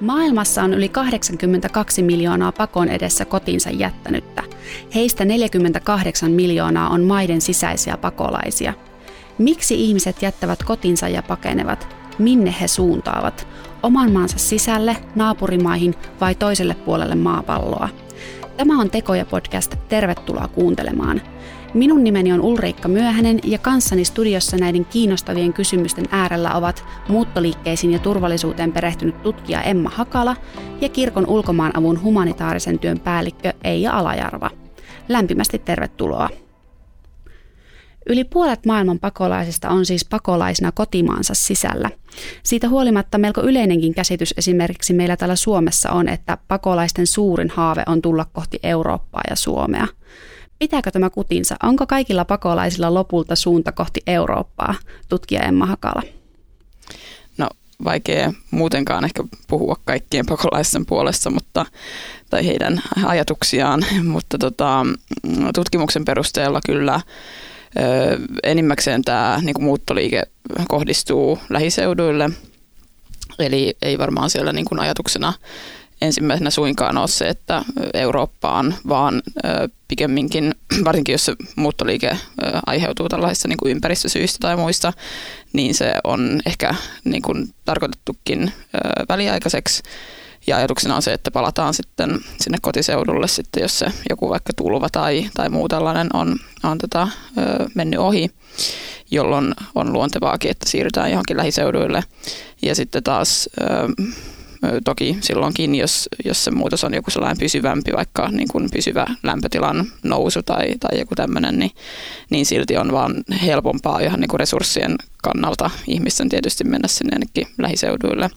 Maailmassa on yli 82 miljoonaa pakon edessä kotinsa jättänyttä. Heistä 48 miljoonaa on maiden sisäisiä pakolaisia. Miksi ihmiset jättävät kotinsa ja pakenevat? Minne he suuntaavat? Oman maansa sisälle, naapurimaihin vai toiselle puolelle maapalloa? Tämä on Tekoja podcast. Tervetuloa kuuntelemaan. Minun nimeni on Ulriikka Myöhänen ja kanssani studiossa näiden kiinnostavien kysymysten äärellä ovat muuttoliikkeisiin ja turvallisuuteen perehtynyt tutkija Emma Hakala ja kirkon ulkomaanavun humanitaarisen työn päällikkö Eija Alajarva. Lämpimästi tervetuloa. Yli puolet maailman pakolaisista on siis pakolaisina kotimaansa sisällä. Siitä huolimatta melko yleinenkin käsitys esimerkiksi meillä täällä Suomessa on, että pakolaisten suurin haave on tulla kohti Eurooppaa ja Suomea. Pitääkö tämä kutinsa? Onko kaikilla pakolaisilla lopulta suunta kohti Eurooppaa? Tutkija Emma Hakala. No vaikea muutenkaan ehkä puhua kaikkien pakolaisten puolesta, mutta, tai heidän ajatuksiaan, mutta tota, tutkimuksen perusteella kyllä ö, enimmäkseen tämä niin muuttoliike kohdistuu lähiseuduille, eli ei varmaan siellä niin kuin ajatuksena ensimmäisenä suinkaan ole se, että Eurooppaan, vaan pikemminkin, varsinkin jos se muuttoliike aiheutuu tällaisista niin kuin ympäristösyistä tai muista, niin se on ehkä niin kuin tarkoitettukin väliaikaiseksi. Ja ajatuksena on se, että palataan sitten sinne kotiseudulle sitten, jos se joku vaikka tulva tai, tai muu tällainen on, on tota, mennyt ohi, jolloin on luontevaakin, että siirrytään johonkin lähiseuduille. Ja sitten taas Toki silloinkin, jos, jos se muutos on joku sellainen pysyvämpi, vaikka niin kuin pysyvä lämpötilan nousu tai, tai joku tämmöinen, niin, niin silti on vaan helpompaa ihan niin kuin resurssien kannalta ihmisten tietysti mennä sinne ainakin lähiseuduille.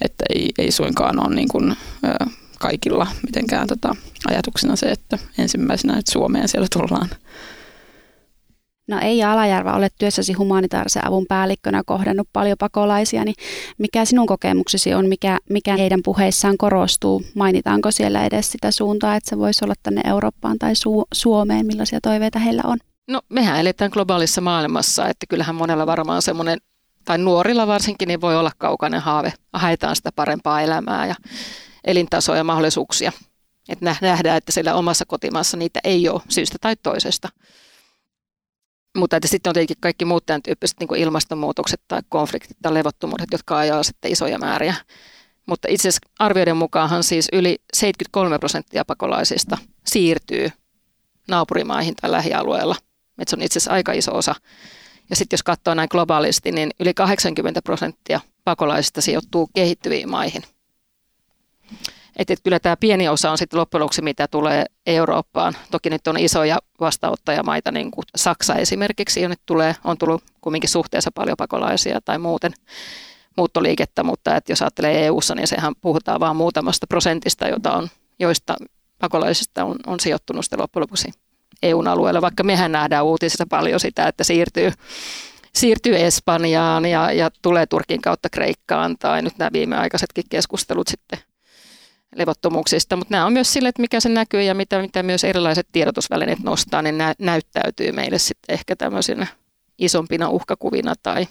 Että ei, ei suinkaan ole niin kuin, kaikilla mitenkään tota, ajatuksena se, että ensimmäisenä että Suomeen siellä tullaan. No ei Alajärvä ole työssäsi humanitaarisen avun päällikkönä kohdannut paljon pakolaisia, niin mikä sinun kokemuksesi on, mikä, mikä heidän puheissaan korostuu? Mainitaanko siellä edes sitä suuntaa, että se voisi olla tänne Eurooppaan tai Su- Suomeen, millaisia toiveita heillä on? No mehän eletään globaalissa maailmassa, että kyllähän monella varmaan semmoinen, tai nuorilla varsinkin, niin voi olla kaukainen haave. Haetaan sitä parempaa elämää ja elintasoa ja mahdollisuuksia. Että nähdään, että siellä omassa kotimaassa niitä ei ole syystä tai toisesta. Mutta että sitten on tietenkin kaikki muut tämän tyyppiset niin ilmastonmuutokset tai konfliktit tai levottomuudet, jotka ajaa sitten isoja määriä. Mutta itse asiassa arvioiden mukaanhan siis yli 73 prosenttia pakolaisista siirtyy naapurimaihin tai lähialueella. Et se on itse asiassa aika iso osa. Ja sitten jos katsoo näin globaalisti, niin yli 80 prosenttia pakolaisista sijoittuu kehittyviin maihin – että, että kyllä tämä pieni osa on sitten loppujen lopuksi, mitä tulee Eurooppaan. Toki nyt on isoja vastaanottajamaita, niin kuin Saksa esimerkiksi, jonne tulee, on tullut kumminkin suhteessa paljon pakolaisia tai muuten muuttoliikettä, mutta että jos ajattelee EU-ssa, niin sehän puhutaan vain muutamasta prosentista, jota on, joista pakolaisista on, on sijoittunut sitten loppujen lopuksi EUn alueelle, vaikka mehän nähdään uutisissa paljon sitä, että siirtyy siirtyy Espanjaan ja, ja tulee Turkin kautta Kreikkaan tai nyt nämä viimeaikaisetkin keskustelut sitten levottomuuksista, mutta nämä on myös sille, että mikä se näkyy ja mitä, mitä myös erilaiset tiedotusvälineet nostaa, niin nä, näyttäytyy meille sitten ehkä tämmöisenä isompina uhkakuvina tai,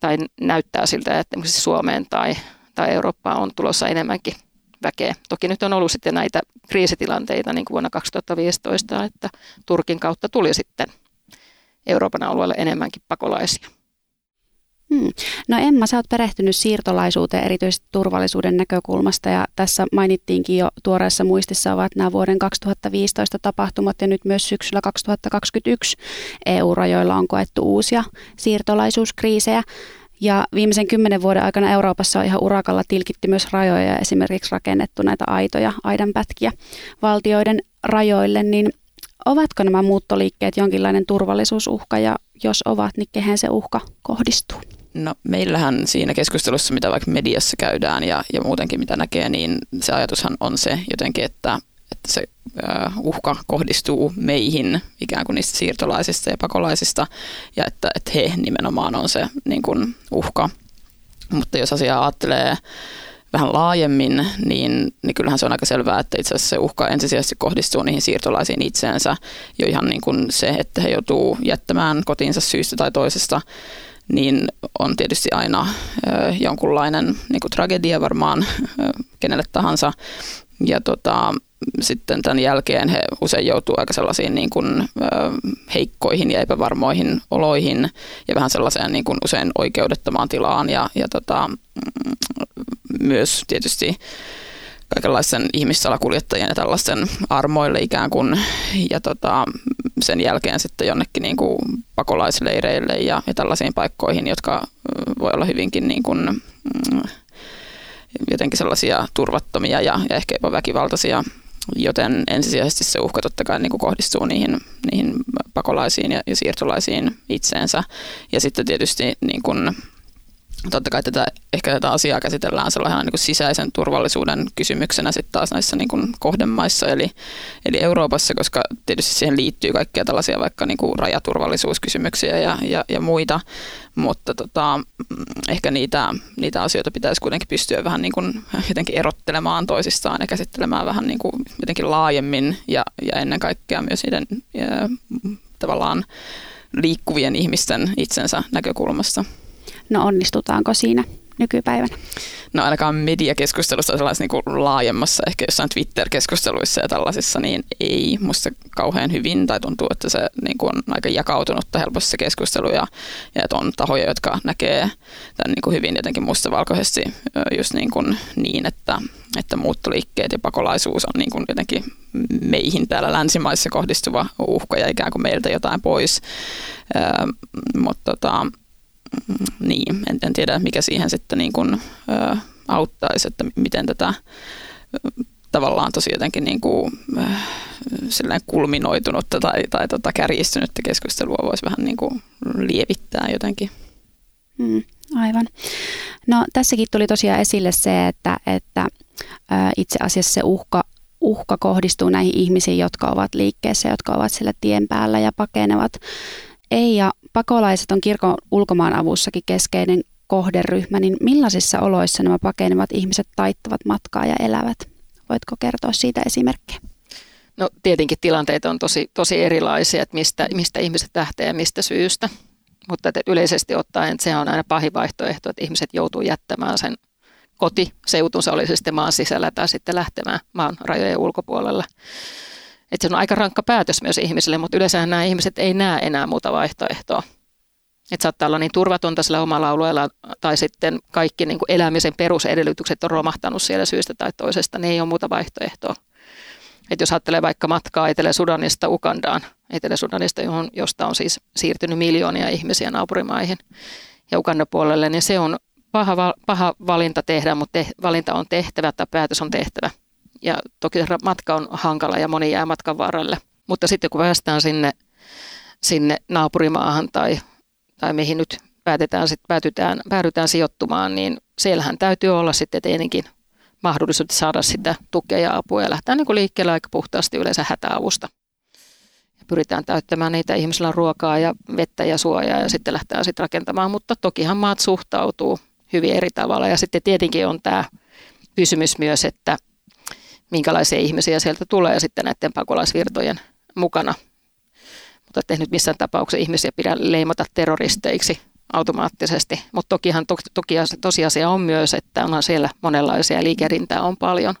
tai näyttää siltä, että Suomeen tai, tai Eurooppaan on tulossa enemmänkin väkeä. Toki nyt on ollut sitten näitä kriisitilanteita niin kuin vuonna 2015, että Turkin kautta tuli sitten Euroopan alueelle enemmänkin pakolaisia. Hmm. No Emma, sä oot perehtynyt siirtolaisuuteen erityisesti turvallisuuden näkökulmasta ja tässä mainittiinkin jo tuoreessa muistissa ovat nämä vuoden 2015 tapahtumat ja nyt myös syksyllä 2021 EU-rajoilla on koettu uusia siirtolaisuuskriisejä. Ja viimeisen kymmenen vuoden aikana Euroopassa on ihan urakalla tilkitty myös rajoja ja esimerkiksi rakennettu näitä aitoja, aidanpätkiä valtioiden rajoille, niin ovatko nämä muuttoliikkeet jonkinlainen turvallisuusuhka ja jos ovat, niin kehen se uhka kohdistuu? No meillähän siinä keskustelussa, mitä vaikka mediassa käydään ja, ja muutenkin mitä näkee, niin se ajatushan on se jotenkin, että, että se uh, uhka kohdistuu meihin ikään kuin niistä siirtolaisista ja pakolaisista ja että, että he nimenomaan on se niin kuin uhka. Mutta jos asiaa ajattelee vähän laajemmin, niin, niin kyllähän se on aika selvää, että itse asiassa se uhka ensisijaisesti kohdistuu niihin siirtolaisiin itseensä. Jo ihan niin kuin se, että he joutuu jättämään kotiinsa syystä tai toisesta, niin on tietysti aina jonkunlainen niin kuin tragedia varmaan kenelle tahansa. Ja tota, sitten tämän jälkeen he usein joutuu aika sellaisiin niin kuin, heikkoihin ja epävarmoihin oloihin ja vähän sellaiseen niin kuin usein oikeudettomaan tilaan ja, ja tota, mm, myös tietysti kaikenlaisten ihmissalakuljettajien ja tällaisten armoille ikään kuin, ja tota, sen jälkeen sitten jonnekin niin kuin pakolaisleireille ja, ja tällaisiin paikkoihin, jotka voi olla hyvinkin niin kuin, mm, jotenkin sellaisia turvattomia ja, ja ehkä jopa väkivaltaisia, joten ensisijaisesti se uhka totta kai niin kuin kohdistuu niihin, niihin pakolaisiin ja, ja siirtolaisiin itseensä. Ja sitten tietysti niin kuin, totta kai tätä, ehkä tätä asiaa käsitellään sellainen niin kuin sisäisen turvallisuuden kysymyksenä sitten taas näissä niin kuin kohdemaissa, eli, eli Euroopassa, koska tietysti siihen liittyy kaikkia tällaisia vaikka niin kuin rajaturvallisuuskysymyksiä ja, ja, ja muita, mutta tota, ehkä niitä, niitä asioita pitäisi kuitenkin pystyä vähän niin kuin jotenkin erottelemaan toisistaan ja käsittelemään vähän niin kuin jotenkin laajemmin ja, ja ennen kaikkea myös niiden ja, tavallaan liikkuvien ihmisten itsensä näkökulmasta. No onnistutaanko siinä nykypäivänä? No ainakaan mediakeskustelussa sellaisessa niin laajemmassa, ehkä jossain Twitter-keskusteluissa ja tällaisissa, niin ei musta kauhean hyvin, tai tuntuu, että se niin kuin on aika jakautunutta helposti se keskustelu, ja, ja että on tahoja, jotka näkee tämän niin kuin hyvin. Jotenkin mustavalkoisesti just niin, kuin niin että, että muuttoliikkeet ja pakolaisuus on niin kuin jotenkin meihin täällä länsimaissa kohdistuva uhka ja ikään kuin meiltä jotain pois, mutta tota, niin, en, en tiedä mikä siihen sitten niin kuin, ö, auttaisi, että miten tätä tavallaan tosi jotenkin niin kuin, äh, kulminoitunutta tai, tai tota kärjistynyttä keskustelua voisi vähän niin kuin lievittää jotenkin. Mm, aivan. No tässäkin tuli tosiaan esille se, että, että äh, itse asiassa se uhka, uhka kohdistuu näihin ihmisiin, jotka ovat liikkeessä, jotka ovat siellä tien päällä ja pakenevat. Ei ja pakolaiset on kirkon ulkomaanavussakin keskeinen kohderyhmä, niin millaisissa oloissa nämä pakenevat ihmiset taittavat matkaa ja elävät? Voitko kertoa siitä esimerkkejä? No tietenkin tilanteet on tosi, tosi erilaisia, että mistä, mistä ihmiset lähtee ja mistä syystä. Mutta että yleisesti ottaen että se on aina pahin vaihtoehto, että ihmiset joutuu jättämään sen kotiseutunsa, oli se sitten maan sisällä tai sitten lähtemään maan rajojen ulkopuolella. Että se on aika rankka päätös myös ihmisille, mutta yleensä nämä ihmiset ei näe enää muuta vaihtoehtoa. Että saattaa olla niin turvatonta sillä omalla alueella tai sitten kaikki niin kuin elämisen perusedellytykset on romahtanut siellä syystä tai toisesta, niin ei ole muuta vaihtoehtoa. Että jos ajattelee vaikka matkaa Etelä-Sudanista Ukandaan, Etelä-Sudanista, johon, josta on siis siirtynyt miljoonia ihmisiä naapurimaihin ja Ukandan puolelle, niin se on paha, paha valinta tehdä, mutta te, valinta on tehtävä tai päätös on tehtävä. Ja toki matka on hankala ja moni jää matkan varrelle. Mutta sitten kun päästään sinne, sinne naapurimaahan tai, tai mihin nyt päätetään, sit päätytään, päädytään sijoittumaan, niin siellähän täytyy olla sitten tietenkin mahdollisuus saada sitä tukea ja apua ja lähteä niin liikkeelle aika puhtaasti yleensä hätäavusta. Ja pyritään täyttämään niitä ihmisillä ruokaa ja vettä ja suojaa ja sitten lähtee sitten rakentamaan, mutta tokihan maat suhtautuu hyvin eri tavalla ja sitten tietenkin on tämä kysymys myös, että minkälaisia ihmisiä sieltä tulee sitten näiden pakolaisvirtojen mukana. Mutta ei nyt missään tapauksessa ihmisiä pidä leimata terroristeiksi automaattisesti. Mutta tokihan to, toki tosiasia on myös, että onhan siellä monenlaisia liikerintää on paljon.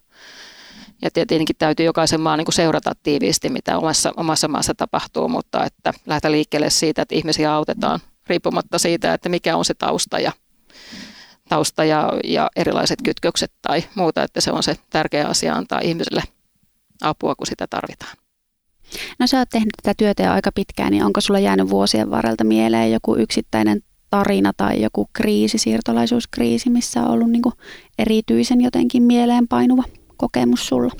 Ja tietenkin täytyy jokaisen maan niin seurata tiiviisti, mitä omassa, omassa maassa tapahtuu, mutta että lähdetään liikkeelle siitä, että ihmisiä autetaan riippumatta siitä, että mikä on se tausta ja tausta ja, ja erilaiset kytkökset tai muuta, että se on se tärkeä asia antaa ihmiselle apua, kun sitä tarvitaan. No sä oot tehnyt tätä työtä jo aika pitkään, niin onko sulla jäänyt vuosien varrelta mieleen joku yksittäinen tarina tai joku kriisi, siirtolaisuuskriisi, missä on ollut niin erityisen jotenkin mieleenpainuva kokemus sulla?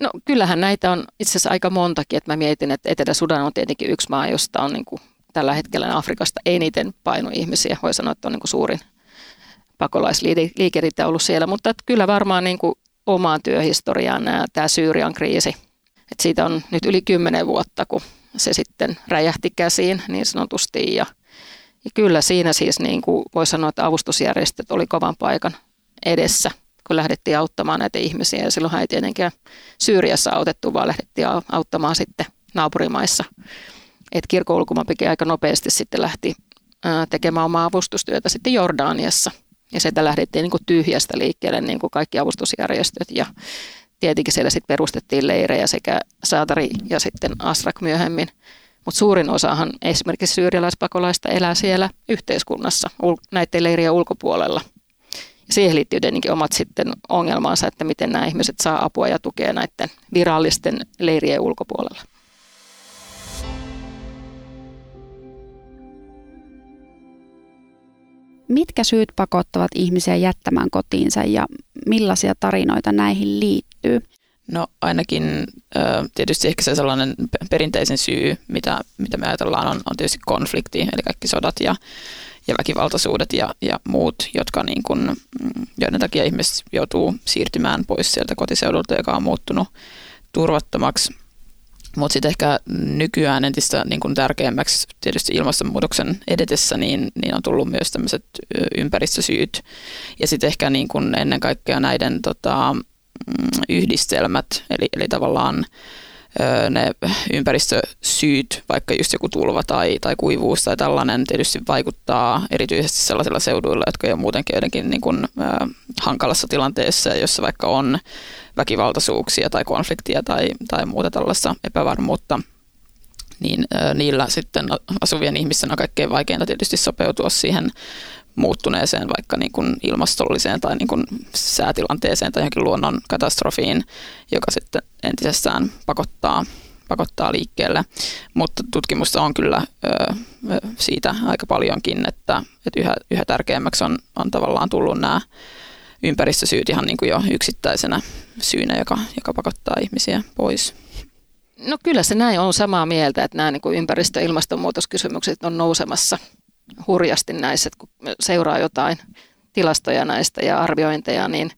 No kyllähän näitä on itse asiassa aika montakin, että mä mietin, että Etelä-Sudan on tietenkin yksi maa, josta on niin kuin tällä hetkellä Afrikasta eniten painu ihmisiä. Voi sanoa, että on niin kuin suurin pakolaisliikerit ollut siellä, mutta että kyllä varmaan niin kuin omaan työhistoriaan nämä, tämä Syyrian kriisi. Että siitä on nyt yli kymmenen vuotta, kun se sitten räjähti käsiin niin sanotusti. Ja, ja kyllä siinä siis niin kuin voi sanoa, että avustusjärjestöt oli kovan paikan edessä, kun lähdettiin auttamaan näitä ihmisiä. Ja silloinhan ei tietenkään Syyriassa autettu, vaan lähdettiin auttamaan sitten naapurimaissa. Et kirkon ulkomaanpiki aika nopeasti sitten lähti tekemään omaa avustustyötä sitten Jordaniassa. Ja sieltä lähdettiin niin kuin tyhjästä liikkeelle niin kuin kaikki avustusjärjestöt ja tietenkin siellä sitten perustettiin leirejä sekä Saatari ja sitten Asrak myöhemmin. Mutta suurin osahan esimerkiksi syyrialaispakolaista elää siellä yhteiskunnassa näiden leirien ulkopuolella. Ja siihen liittyy tietenkin omat sitten ongelmansa, että miten nämä ihmiset saa apua ja tukea näiden virallisten leirien ulkopuolella. Mitkä syyt pakottavat ihmisiä jättämään kotiinsa ja millaisia tarinoita näihin liittyy? No ainakin tietysti ehkä se sellainen perinteisen syy, mitä, mitä me ajatellaan, on, on tietysti konflikti, eli kaikki sodat ja, ja väkivaltaisuudet ja, ja muut, jotka niin kuin, mm, joiden takia ihmiset joutuu siirtymään pois sieltä kotiseudulta, joka on muuttunut turvattomaksi. Mutta sitten ehkä nykyään entistä niin kuin tärkeämmäksi tietysti ilmastonmuutoksen edetessä, niin, niin on tullut myös tämmöiset ympäristösyyt. Ja sitten ehkä niin kuin ennen kaikkea näiden tota, mm, yhdistelmät, eli, eli tavallaan ne ympäristösyyt, vaikka just joku tulva tai, tai kuivuus tai tällainen tietysti vaikuttaa erityisesti sellaisilla seuduilla, jotka jo muutenkin jotenkin niin kuin, äh, hankalassa tilanteessa, jossa vaikka on väkivaltaisuuksia tai konfliktia tai, tai muuta tällaista epävarmuutta, niin niillä sitten asuvien ihmisten on kaikkein vaikeinta tietysti sopeutua siihen muuttuneeseen vaikka niin kuin ilmastolliseen tai niin kuin säätilanteeseen tai johonkin luonnon katastrofiin, joka sitten entisestään pakottaa, pakottaa liikkeelle. Mutta tutkimusta on kyllä siitä aika paljonkin, että, että yhä, yhä tärkeämmäksi on, on tavallaan tullut nämä ympäristösyyt ihan niin kuin jo yksittäisenä syynä, joka, joka pakottaa ihmisiä pois. No kyllä se näin on samaa mieltä, että nämä niin kuin ympäristö- ja ilmastonmuutoskysymykset on nousemassa hurjasti näissä, että kun seuraa jotain tilastoja näistä ja arviointeja, niin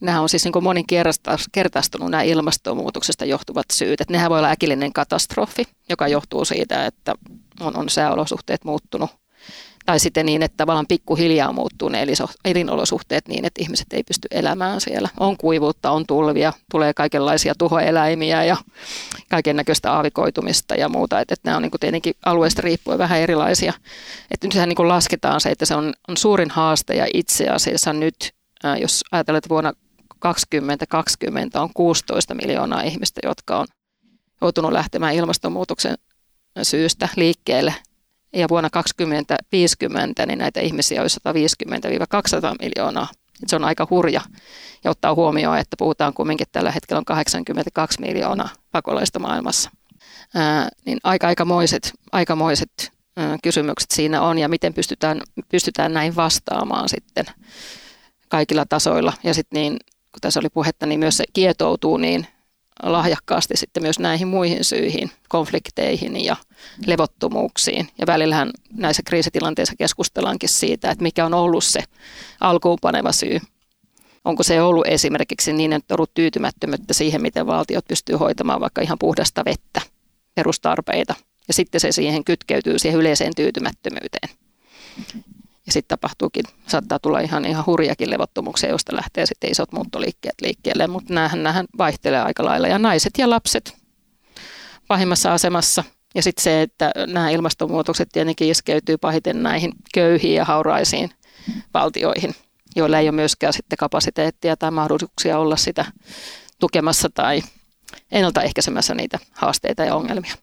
nämä on siis niin moninkertaistunut nämä ilmastonmuutoksesta johtuvat syyt. Että nehän voi olla äkillinen katastrofi, joka johtuu siitä, että on, on sääolosuhteet muuttunut tai sitten niin, että tavallaan pikkuhiljaa muuttuu ne elinolosuhteet niin, että ihmiset ei pysty elämään siellä. On kuivuutta, on tulvia, tulee kaikenlaisia tuhoeläimiä ja kaiken näköistä aavikoitumista ja muuta. Että, että nämä on niin kuin tietenkin alueesta riippuen vähän erilaisia. Että nyt sehän niin kuin lasketaan se, että se on, on suurin haaste ja itse asiassa nyt, jos ajatellaan, että vuonna 2020 on 16 miljoonaa ihmistä, jotka on joutunut lähtemään ilmastonmuutoksen syystä liikkeelle – ja vuonna 2050 niin näitä ihmisiä olisi 150-200 miljoonaa. Se on aika hurja ja ottaa huomioon, että puhutaan kumminkin tällä hetkellä on 82 miljoonaa pakolaista maailmassa. Ää, niin aika aikamoiset, aikamoiset ää, kysymykset siinä on ja miten pystytään, pystytään näin vastaamaan sitten kaikilla tasoilla. Ja sitten niin, kun tässä oli puhetta, niin myös se kietoutuu niin lahjakkaasti sitten myös näihin muihin syihin, konflikteihin ja levottomuuksiin. Ja välillähän näissä kriisitilanteissa keskustellaankin siitä, että mikä on ollut se alkuunpaneva syy. Onko se ollut esimerkiksi niin, että on ollut tyytymättömyyttä siihen, miten valtiot pystyy hoitamaan vaikka ihan puhdasta vettä, perustarpeita. Ja sitten se siihen kytkeytyy siihen yleiseen tyytymättömyyteen. Ja sitten tapahtuukin, saattaa tulla ihan, ihan hurjakin levottomuuksia, joista lähtee sitten isot muuttoliikkeet liikkeelle, mutta näähän, näähän vaihtelee aika lailla. Ja naiset ja lapset pahimmassa asemassa. Ja sitten se, että nämä ilmastonmuutokset tietenkin iskeytyy pahiten näihin köyhiin ja hauraisiin valtioihin, joilla ei ole myöskään sitten kapasiteettia tai mahdollisuuksia olla sitä tukemassa tai ennaltaehkäisemässä niitä haasteita ja ongelmia.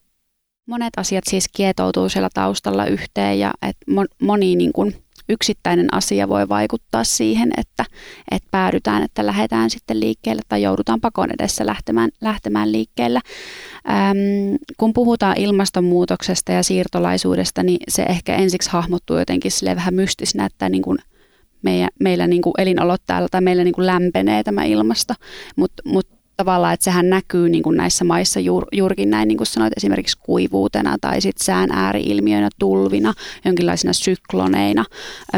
Monet asiat siis kietoutuu siellä taustalla yhteen ja et moni niin kuin yksittäinen asia voi vaikuttaa siihen, että, että päädytään, että lähdetään sitten liikkeelle tai joudutaan pakon edessä lähtemään, lähtemään liikkeelle. Ähm, kun puhutaan ilmastonmuutoksesta ja siirtolaisuudesta, niin se ehkä ensiksi hahmottuu jotenkin sille vähän mystisenä, että niin kuin meillä, meillä niin kuin elinolot täällä tai meillä niin kuin lämpenee tämä ilmasto, mutta mut tavallaan, että sehän näkyy niin kuin näissä maissa juur, juurikin näin, niin kuin sanoit, esimerkiksi kuivuutena tai sitten sään ääriilmiöinä, tulvina, jonkinlaisina sykloneina,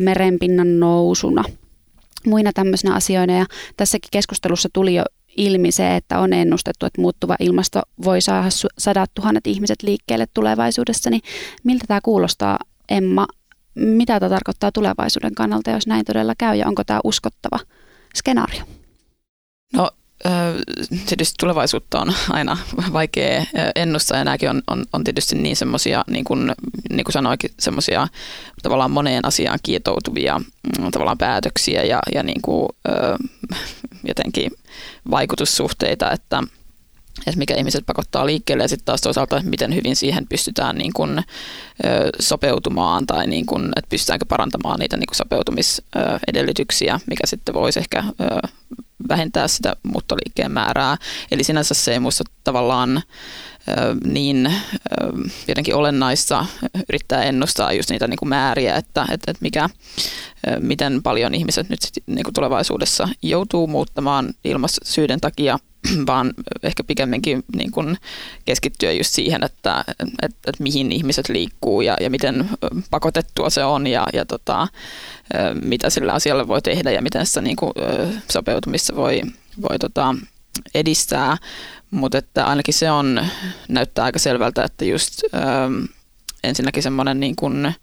merenpinnan nousuna, muina tämmöisinä asioina. Ja tässäkin keskustelussa tuli jo ilmi se, että on ennustettu, että muuttuva ilmasto voi saada sadat tuhannet ihmiset liikkeelle tulevaisuudessa, niin miltä tämä kuulostaa, Emma? mitä tämä tarkoittaa tulevaisuuden kannalta, jos näin todella käy ja onko tämä uskottava skenaario? No tietysti tulevaisuutta on aina vaikea ennustaa ja nämäkin on, on, on tietysti niin semmoisia, niin kuin, niin kuin sanoikin, semmoisia tavallaan moneen asiaan kietoutuvia mm, tavallaan päätöksiä ja, ja niin kuin, jotenkin vaikutussuhteita, että, että mikä ihmiset pakottaa liikkeelle ja sitten taas toisaalta, miten hyvin siihen pystytään niin kuin, ö, sopeutumaan tai niin kuin, että pystytäänkö parantamaan niitä niin sopeutumisedellytyksiä, mikä sitten voisi ehkä vähentää sitä muuttoliikkeen määrää. Eli sinänsä se ei minusta tavallaan niin jotenkin olennaista yrittää ennustaa just niitä niin kuin määriä, että, että, että mikä, miten paljon ihmiset nyt niin kuin tulevaisuudessa joutuu muuttamaan ilmastosyiden takia, vaan ehkä pikemminkin niin kuin keskittyä just siihen, että, että, että mihin ihmiset liikkuu ja, ja miten pakotettua se on ja, ja tota, mitä sillä asialle voi tehdä ja miten sitä niin kuin, sopeutumista voi, voi tota, edistää. Mutta että ainakin se on, näyttää aika selvältä, että just ähm, ensinnäkin semmoinen niin kuin,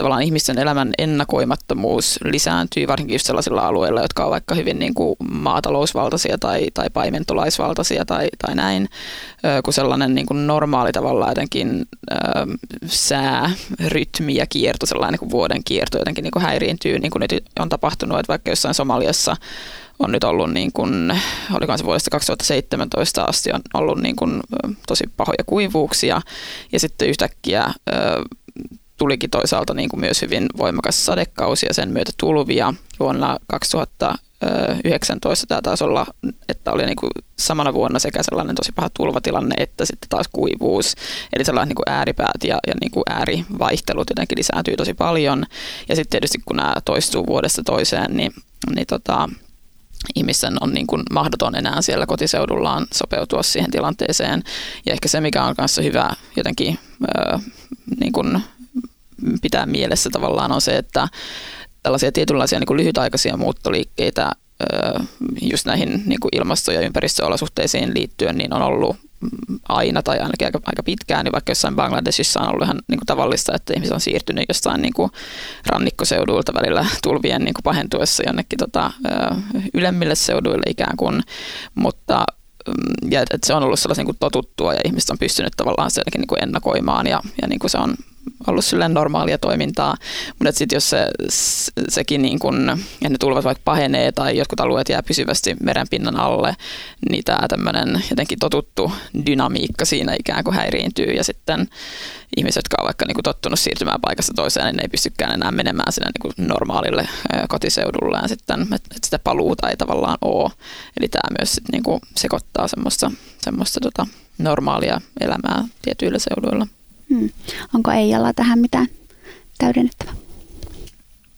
tavallaan ihmisten elämän ennakoimattomuus lisääntyy, varsinkin just sellaisilla alueilla, jotka on vaikka hyvin niin kuin maatalousvaltaisia tai, tai paimentolaisvaltaisia tai, tai näin, kun sellainen niin kuin normaali tavallaan jotenkin äh, säärytmi ja kierto, sellainen niin kuin vuoden kierto jotenkin niin kuin häiriintyy, niin kuin nyt on tapahtunut, että vaikka jossain Somaliassa on nyt ollut, niin kuin, olikohan se vuodesta 2017 asti, on ollut niin kuin, tosi pahoja kuivuuksia ja sitten yhtäkkiä tulikin toisaalta niin kuin myös hyvin voimakas sadekausi ja sen myötä tulvia vuonna 2019 tämä taisi olla, että oli niin kuin samana vuonna sekä sellainen tosi paha tulvatilanne että sitten taas kuivuus. Eli sellainen niin kuin ääripäät ja, ja niin kuin äärivaihtelut jotenkin lisääntyy tosi paljon. Ja sitten tietysti kun nämä toistuu vuodesta toiseen, niin, niin tota, ihmisten on niin kuin mahdoton enää siellä kotiseudullaan sopeutua siihen tilanteeseen. Ja ehkä se, mikä on kanssa hyvä jotenkin ö, niin kuin pitää mielessä tavallaan on se, että tällaisia tietynlaisia niin kuin lyhytaikaisia muuttoliikkeitä just näihin niin kuin ilmasto- ja ympäristöolosuhteisiin liittyen niin on ollut aina tai ainakin aika, aika pitkään, niin vaikka jossain Bangladesissa on ollut ihan niin kuin tavallista, että ihmiset on siirtynyt jostain niin kuin rannikkoseuduilta välillä tulvien niin kuin pahentuessa jonnekin tota, ylemmille seuduille ikään kuin, mutta mm, ja, että se on ollut sellaisen niin kuin totuttua ja ihmiset on pystynyt tavallaan se niin kuin ennakoimaan ja, ja niin kuin se on ollut silleen normaalia toimintaa, mutta sitten jos se, sekin niin kun, ja ne tulvat vaikka pahenee tai jotkut alueet jää pysyvästi merenpinnan alle, niin tämä tämmöinen jotenkin totuttu dynamiikka siinä ikään kuin häiriintyy ja sitten ihmiset, jotka on vaikka niin kuin tottunut siirtymään paikasta toiseen, niin ne ei pystykään enää menemään sinne niin kuin normaalille kotiseudulleen sitten, että sitä paluuta ei tavallaan ole. Eli tämä myös niin kuin sekoittaa semmoista, semmoista tota normaalia elämää tietyillä seuduilla. Hmm. Onko Eijalla tähän mitään täydennettävää?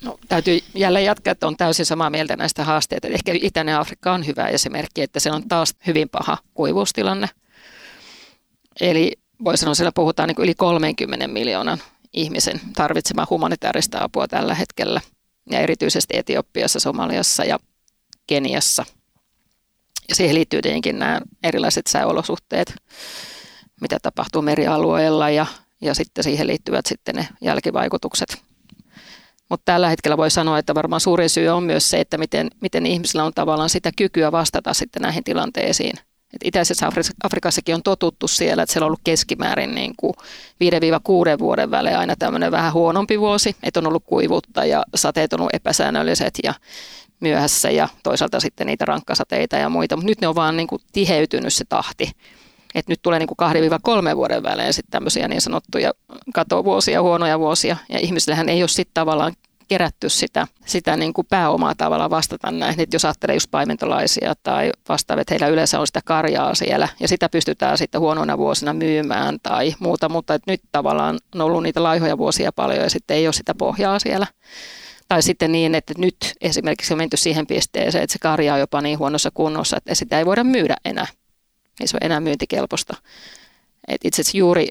No, täytyy jälleen jatkaa, että on täysin samaa mieltä näistä haasteista. Ehkä Itäinen Afrikka on hyvä esimerkki, että se on taas hyvin paha kuivuustilanne. Eli voi sanoa, siellä puhutaan niin yli 30 miljoonan ihmisen tarvitsemaan humanitaarista apua tällä hetkellä. Ja erityisesti Etiopiassa, Somaliassa ja Keniassa. Ja siihen liittyy tietenkin nämä erilaiset sääolosuhteet, mitä tapahtuu merialueella ja ja sitten siihen liittyvät sitten ne jälkivaikutukset. Mutta tällä hetkellä voi sanoa, että varmaan suurin syy on myös se, että miten, miten ihmisillä on tavallaan sitä kykyä vastata sitten näihin tilanteisiin. Et Itäisessä Afrikassakin on totuttu siellä, että siellä on ollut keskimäärin niin kuin 5-6 vuoden välein aina tämmöinen vähän huonompi vuosi, että on ollut kuivuutta ja sateet on ollut epäsäännölliset ja myöhässä ja toisaalta sitten niitä rankkasateita ja muita, mutta nyt ne on vaan niin kuin tiheytynyt se tahti että nyt tulee niin kuin 2-3 vuoden välein sitten tämmöisiä niin sanottuja katovuosia, huonoja vuosia, ja ihmisillähän ei ole sitten tavallaan kerätty sitä, sitä niin kuin pääomaa tavalla vastata näihin. Että jos ajattelee just paimentolaisia tai vastaavia, että heillä yleensä on sitä karjaa siellä ja sitä pystytään sitten huonoina vuosina myymään tai muuta, mutta että nyt tavallaan on ollut niitä laihoja vuosia paljon ja sitten ei ole sitä pohjaa siellä. Tai sitten niin, että nyt esimerkiksi on menty siihen pisteeseen, että se karja on jopa niin huonossa kunnossa, että sitä ei voida myydä enää ei se ole enää myyntikelpoista. Et itse asiassa juuri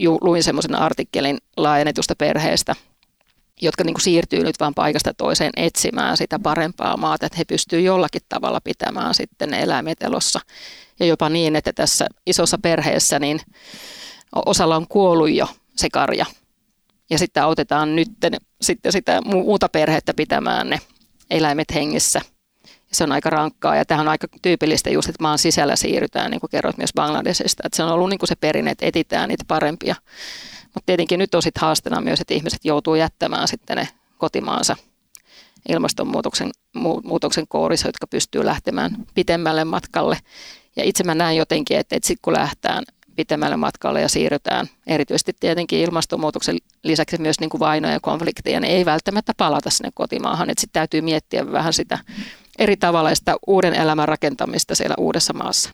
ju, luin semmoisen artikkelin laajennetusta perheestä, jotka niin kuin siirtyy nyt vaan paikasta toiseen etsimään sitä parempaa maata, että he pystyvät jollakin tavalla pitämään sitten eläimet elossa. Ja jopa niin, että tässä isossa perheessä niin osalla on kuollut jo se karja. Ja sitten autetaan nyt sitten sitä muuta perhettä pitämään ne eläimet hengissä. Se on aika rankkaa ja tähän on aika tyypillistä just, että maan sisällä siirrytään, niin kuin kerroit myös Bangladesista. Että se on ollut niin kuin se perinne, että etitään niitä parempia. Mutta tietenkin nyt on sitten haasteena myös, että ihmiset joutuu jättämään sitten ne kotimaansa ilmastonmuutoksen muutoksen kourissa, jotka pystyy lähtemään pitemmälle matkalle. Ja itse mä näen jotenkin, että, että sitten kun lähtään pitemmälle matkalle ja siirrytään, erityisesti tietenkin ilmastonmuutoksen lisäksi myös niin kuin vainoja ja konflikteja, niin ei välttämättä palata sinne kotimaahan. Että sitten täytyy miettiä vähän sitä eri tavalla sitä uuden elämän rakentamista siellä uudessa maassa.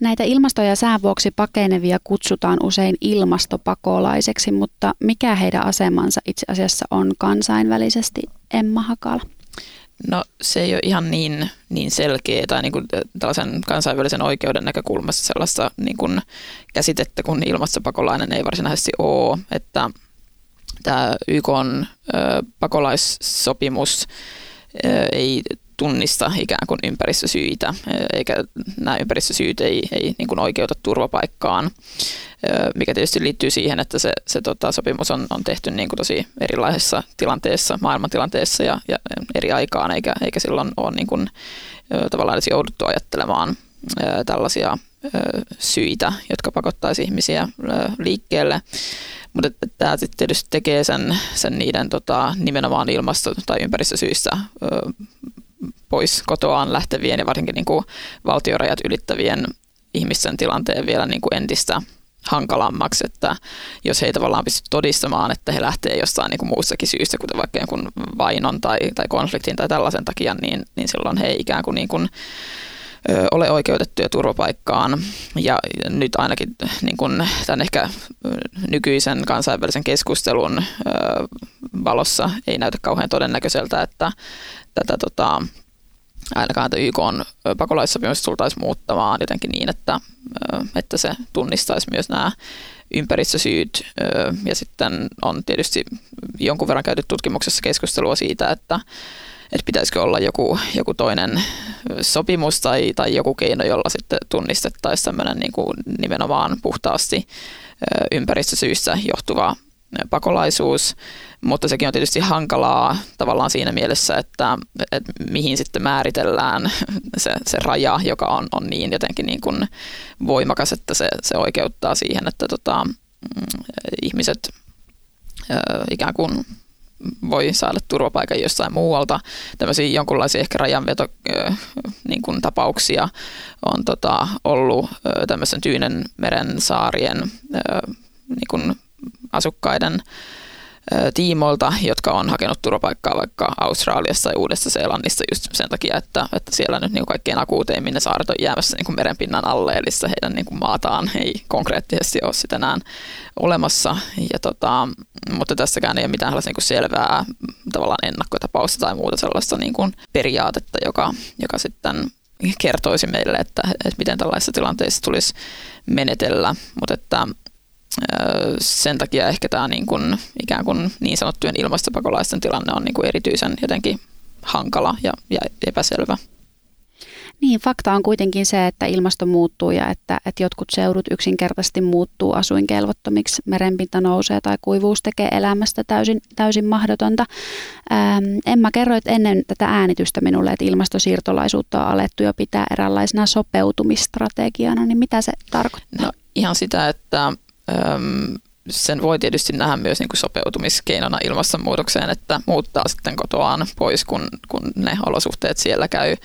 Näitä ilmasto- ja sään vuoksi pakenevia kutsutaan usein ilmastopakolaiseksi, mutta mikä heidän asemansa itse asiassa on kansainvälisesti, Emma Hakala? No se ei ole ihan niin, niin selkeä tai niin kuin tällaisen kansainvälisen oikeuden näkökulmassa sellaista niin kuin käsitettä kuin ilmastopakolainen ei varsinaisesti ole, että tämä YK on pakolaissopimus ei tunnista ikään kuin ympäristösyitä, eikä nämä ympäristösyyt ei, ei niin kuin oikeuta turvapaikkaan, mikä tietysti liittyy siihen, että se, se tota, sopimus on, on tehty niin kuin tosi erilaisessa tilanteessa, maailmantilanteessa ja, ja eri aikaan, eikä, eikä silloin ole niin kuin, tavallaan edes jouduttu ajattelemaan tällaisia syitä, jotka pakottaisi ihmisiä liikkeelle. Mutta tämä sitten tietysti tekee sen, sen niiden tota, nimenomaan ilmasto- tai ympäristösyistä pois kotoaan lähtevien ja varsinkin niin kuin valtiorajat ylittävien ihmisten tilanteen vielä niin kuin entistä hankalammaksi, että jos he ei tavallaan pysty todistamaan, että he lähtee jostain niin kuin muussakin syystä, kuten vaikka vainon tai, tai konfliktin tai tällaisen takia, niin, niin silloin he ikään kuin, niin kuin ole oikeutettuja turvapaikkaan. Ja nyt ainakin niin kuin tämän ehkä nykyisen kansainvälisen keskustelun valossa ei näytä kauhean todennäköiseltä, että tätä tota, ainakaan YK on pakolaissopimus tultaisiin muuttamaan jotenkin niin, että, että se tunnistaisi myös nämä ympäristösyyt ja sitten on tietysti jonkun verran käyty tutkimuksessa keskustelua siitä, että, että pitäisikö olla joku, joku toinen sopimus tai, tai joku keino, jolla sitten tunnistettaisiin tämmöinen niin kuin nimenomaan puhtaasti ympäristösyistä johtuva pakolaisuus, mutta sekin on tietysti hankalaa tavallaan siinä mielessä, että, että mihin sitten määritellään se, se raja, joka on, on niin jotenkin niin kuin voimakas, että se, se oikeuttaa siihen, että tota, mm, ihmiset ikään kuin voi saada turvapaikan jossain muualta. Tämmöisiä jonkunlaisia ehkä rajanveto niin kuin tapauksia on tota, ollut tämmöisen Tyynen meren saarien niin kuin asukkaiden tiimoilta, jotka on hakenut turvapaikkaa vaikka Australiassa tai Uudessa Seelannissa just sen takia, että, että siellä nyt niin kaikkein akuuteimmin ne saaret on jäämässä niin merenpinnan alle, eli heidän niin maataan ei konkreettisesti ole sitä enää olemassa. Ja tota, mutta tässäkään ei ole mitään niin kuin selvää tavallaan ennakkotapausta tai muuta sellaista niin kuin periaatetta, joka, joka sitten kertoisi meille, että, että miten tällaisessa tilanteessa tulisi menetellä, mutta että sen takia ehkä tämä niin kuin, ikään kuin niin sanottujen ilmastopakolaisten tilanne on niin kuin erityisen jotenkin hankala ja, ja epäselvä. Niin, fakta on kuitenkin se, että ilmasto muuttuu ja että, että jotkut seudut yksinkertaisesti muuttuu asuinkelvottomiksi, merenpinta nousee tai kuivuus tekee elämästä täysin, täysin mahdotonta. Ähm, Emma, kerroit ennen tätä äänitystä minulle, että ilmastosiirtolaisuutta on alettu jo pitää eräänlaisena sopeutumistrategiana, niin mitä se tarkoittaa? No ihan sitä, että sen voi tietysti nähdä myös niin kuin sopeutumiskeinona ilmastonmuutokseen, että muuttaa sitten kotoaan pois, kun, kun ne olosuhteet siellä käy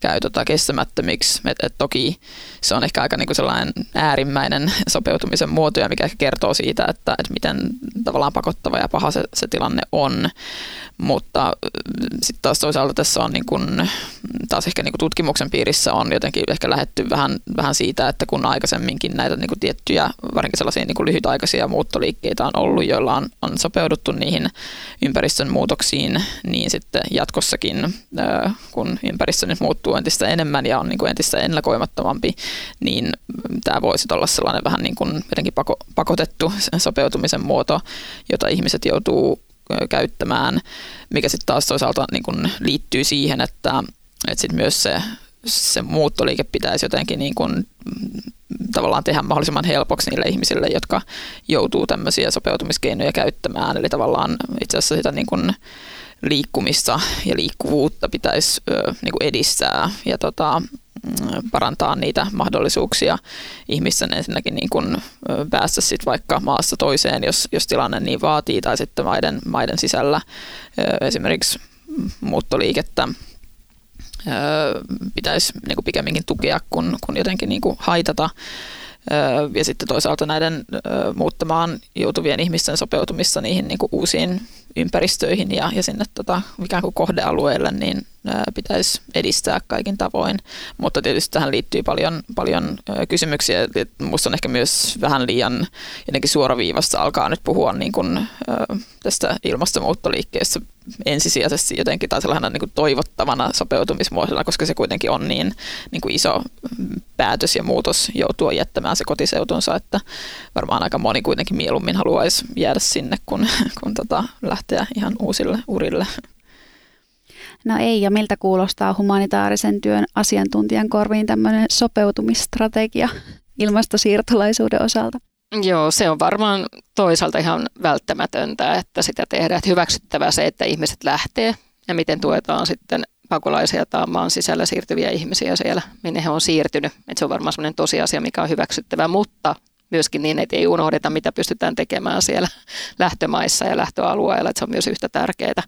käy tota kestämättömiksi. Et, et toki se on ehkä aika niinku sellainen äärimmäinen sopeutumisen muoto, mikä ehkä kertoo siitä, että, että miten tavallaan pakottava ja paha se, se tilanne on. Mutta sitten taas toisaalta tässä on niin kun, taas ehkä niin tutkimuksen piirissä on jotenkin ehkä lähetty vähän, vähän siitä, että kun aikaisemminkin näitä niin tiettyjä, varsinkin sellaisia niin lyhytaikaisia muuttoliikkeitä on ollut, joilla on, on sopeuduttu niihin ympäristön muutoksiin, niin sitten jatkossakin, kun ympäristö nyt muuttuu entistä enemmän ja on niin entistä ennakoimattomampi, niin tämä voisi olla sellainen vähän niin jotenkin pako, pakotettu sopeutumisen muoto, jota ihmiset joutuu käyttämään, mikä sitten taas toisaalta niin kuin liittyy siihen, että, että sit myös se se muuttoliike pitäisi jotenkin niin kuin, mm, tavallaan tehdä mahdollisimman helpoksi niille ihmisille, jotka joutuu tämmöisiä sopeutumiskeinoja käyttämään. Eli tavallaan itse asiassa sitä niin kuin liikkumista ja liikkuvuutta pitäisi niin kuin edistää ja tota, mm, parantaa niitä mahdollisuuksia ihmisten ensinnäkin niin kuin päästä sitten vaikka maassa toiseen, jos, jos tilanne niin vaatii, tai sitten maiden, maiden sisällä esimerkiksi muuttoliikettä pitäisi niin kuin pikemminkin tukea kuin, kuin jotenkin niin kuin haitata. Ja sitten toisaalta näiden muuttamaan joutuvien ihmisten sopeutumissa niihin niin kuin uusiin ympäristöihin ja, ja sinne tota, ikään kuin kohdealueelle, niin pitäisi edistää kaikin tavoin. Mutta tietysti tähän liittyy paljon, paljon kysymyksiä. Minusta on ehkä myös vähän liian jotenkin suoraviivasta alkaa nyt puhua niin kuin, tästä ilmastonmuuttoliikkeestä ensisijaisesti jotenkin tai sellaisena niin kuin toivottavana sopeutumismuodolla, koska se kuitenkin on niin, niin kuin iso päätös ja muutos joutua jättämään se kotiseutunsa, että varmaan aika moni kuitenkin mieluummin haluaisi jäädä sinne, kun, kun tota, lähteä ihan uusille urille. No ei, ja miltä kuulostaa humanitaarisen työn asiantuntijan korviin tämmöinen sopeutumistrategia ilmastosiirtolaisuuden osalta? Joo, se on varmaan toisaalta ihan välttämätöntä, että sitä tehdään. Että hyväksyttävää se, että ihmiset lähtee ja miten tuetaan sitten pakolaisia tai maan sisällä siirtyviä ihmisiä siellä, minne he on siirtynyt. Että se on varmaan sellainen tosiasia, mikä on hyväksyttävä, mutta myöskin niin, että ei unohdeta, mitä pystytään tekemään siellä lähtömaissa ja lähtöalueilla, että se on myös yhtä tärkeää.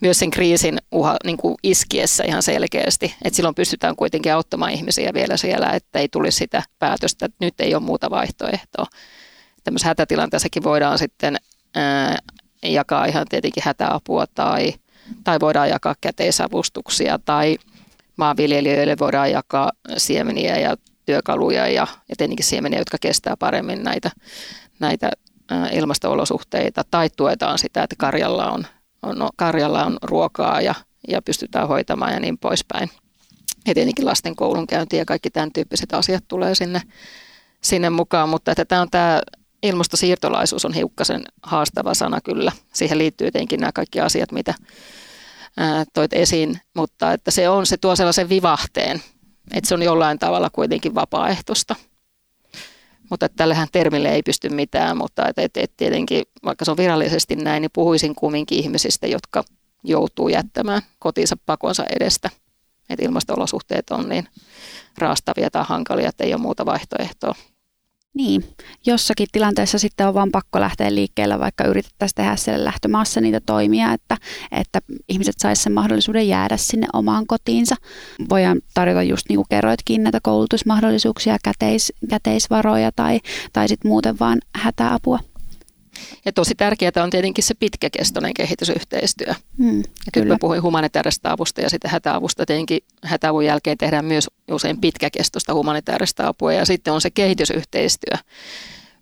Myös sen kriisin uha, niin kuin iskiessä ihan selkeästi, että silloin pystytään kuitenkin auttamaan ihmisiä vielä siellä, että ei tulisi sitä päätöstä, että nyt ei ole muuta vaihtoehtoa. Tämmöisessä hätätilanteessakin voidaan sitten ää, jakaa ihan tietenkin hätäapua tai, tai voidaan jakaa käteisavustuksia tai maanviljelijöille voidaan jakaa siemeniä ja työkaluja ja, tietenkin siemeniä, jotka kestää paremmin näitä, näitä ilmasto-olosuhteita, tai tuetaan sitä, että karjalla on, on, no, karjalla on ruokaa ja, ja pystytään hoitamaan ja niin poispäin. Ja tietenkin lasten koulunkäynti ja kaikki tämän tyyppiset asiat tulee sinne, sinne mukaan, mutta että tämä on tämä ilmastosiirtolaisuus on hiukkasen haastava sana kyllä. Siihen liittyy tietenkin nämä kaikki asiat, mitä toit esiin, mutta että se on, se tuo sellaisen vivahteen, että se on jollain tavalla kuitenkin vapaaehtoista. Mutta tällähän termille ei pysty mitään, mutta et, et, et tietenkin, vaikka se on virallisesti näin, niin puhuisin kumminkin ihmisistä, jotka joutuu jättämään kotinsa pakonsa edestä. Että ilmasto-olosuhteet on niin raastavia tai hankalia, että ei ole muuta vaihtoehtoa. Niin, jossakin tilanteessa sitten on vaan pakko lähteä liikkeelle, vaikka yritettäisiin tehdä siellä lähtömaassa niitä toimia, että, että ihmiset saisivat sen mahdollisuuden jäädä sinne omaan kotiinsa. Voidaan tarjota just niin kuin kerroitkin näitä koulutusmahdollisuuksia, käteis, käteisvaroja tai, tai sitten muuten vaan hätäapua. Ja tosi tärkeää on tietenkin se pitkäkestoinen kehitysyhteistyö. Mm, kyllä. Mä puhuin humanitaarista avusta ja sitten hätäavusta. Tietenkin hätäavun jälkeen tehdään myös usein pitkäkestoista humanitaarista apua ja sitten on se kehitysyhteistyö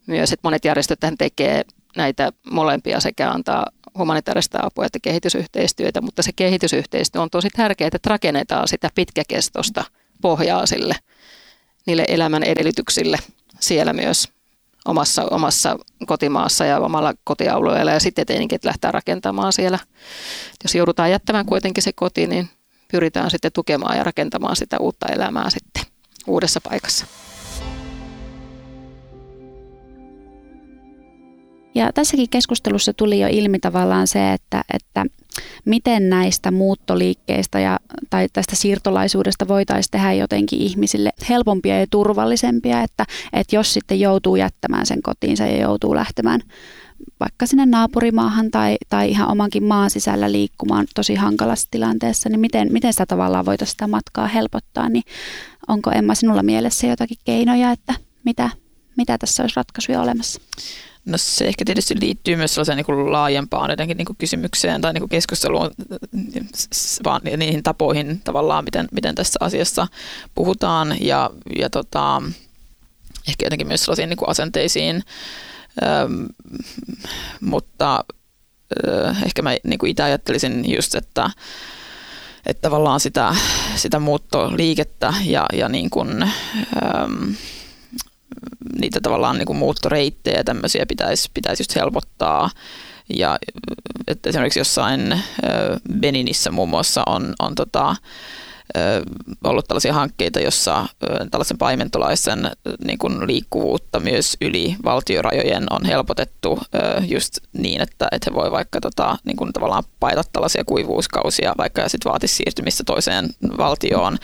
myös, että monet järjestöt tekee näitä molempia sekä antaa humanitaarista apua että kehitysyhteistyötä, mutta se kehitysyhteistyö on tosi tärkeää, että rakennetaan sitä pitkäkestoista pohjaa sille, niille elämän edellytyksille siellä myös omassa, omassa kotimaassa ja omalla kotialueella ja sitten tietenkin, että lähtee rakentamaan siellä. Jos joudutaan jättämään kuitenkin se koti, niin pyritään sitten tukemaan ja rakentamaan sitä uutta elämää sitten uudessa paikassa. Ja tässäkin keskustelussa tuli jo ilmi tavallaan se, että, että miten näistä muuttoliikkeistä ja, tai tästä siirtolaisuudesta voitaisiin tehdä jotenkin ihmisille helpompia ja turvallisempia, että, että jos sitten joutuu jättämään sen kotiinsa ja joutuu lähtemään vaikka sinne naapurimaahan tai, tai ihan omankin maan sisällä liikkumaan tosi hankalassa tilanteessa, niin miten, miten sitä tavallaan voitaisiin sitä matkaa helpottaa, niin onko Emma sinulla mielessä jotakin keinoja, että mitä, mitä tässä olisi ratkaisuja olemassa? No se ehkä tietysti liittyy myös sellaiseen niin kuin laajempaan jotenkin niin kuin kysymykseen tai niin kuin keskusteluun, vaan niihin tapoihin tavallaan, miten, miten tässä asiassa puhutaan. Ja, ja tota, ehkä jotenkin myös sellaisiin niin kuin asenteisiin, Öm, mutta ö, ehkä mä niin kuin itse ajattelisin just, että, että tavallaan sitä, sitä muuttoliikettä ja, ja niin kuin, öm, niitä tavallaan niin kuin muuttoreittejä tämmöisiä pitäisi, pitäisi just helpottaa. Ja että esimerkiksi jossain Beninissä muun muassa on, on tota, ollut tällaisia hankkeita, jossa tällaisen paimentolaisen niin kuin liikkuvuutta myös yli valtiorajojen on helpotettu just niin, että, että he voi vaikka tota, niin kuin tavallaan paita tällaisia kuivuuskausia, vaikka sitten vaatisi siirtymistä toiseen valtioon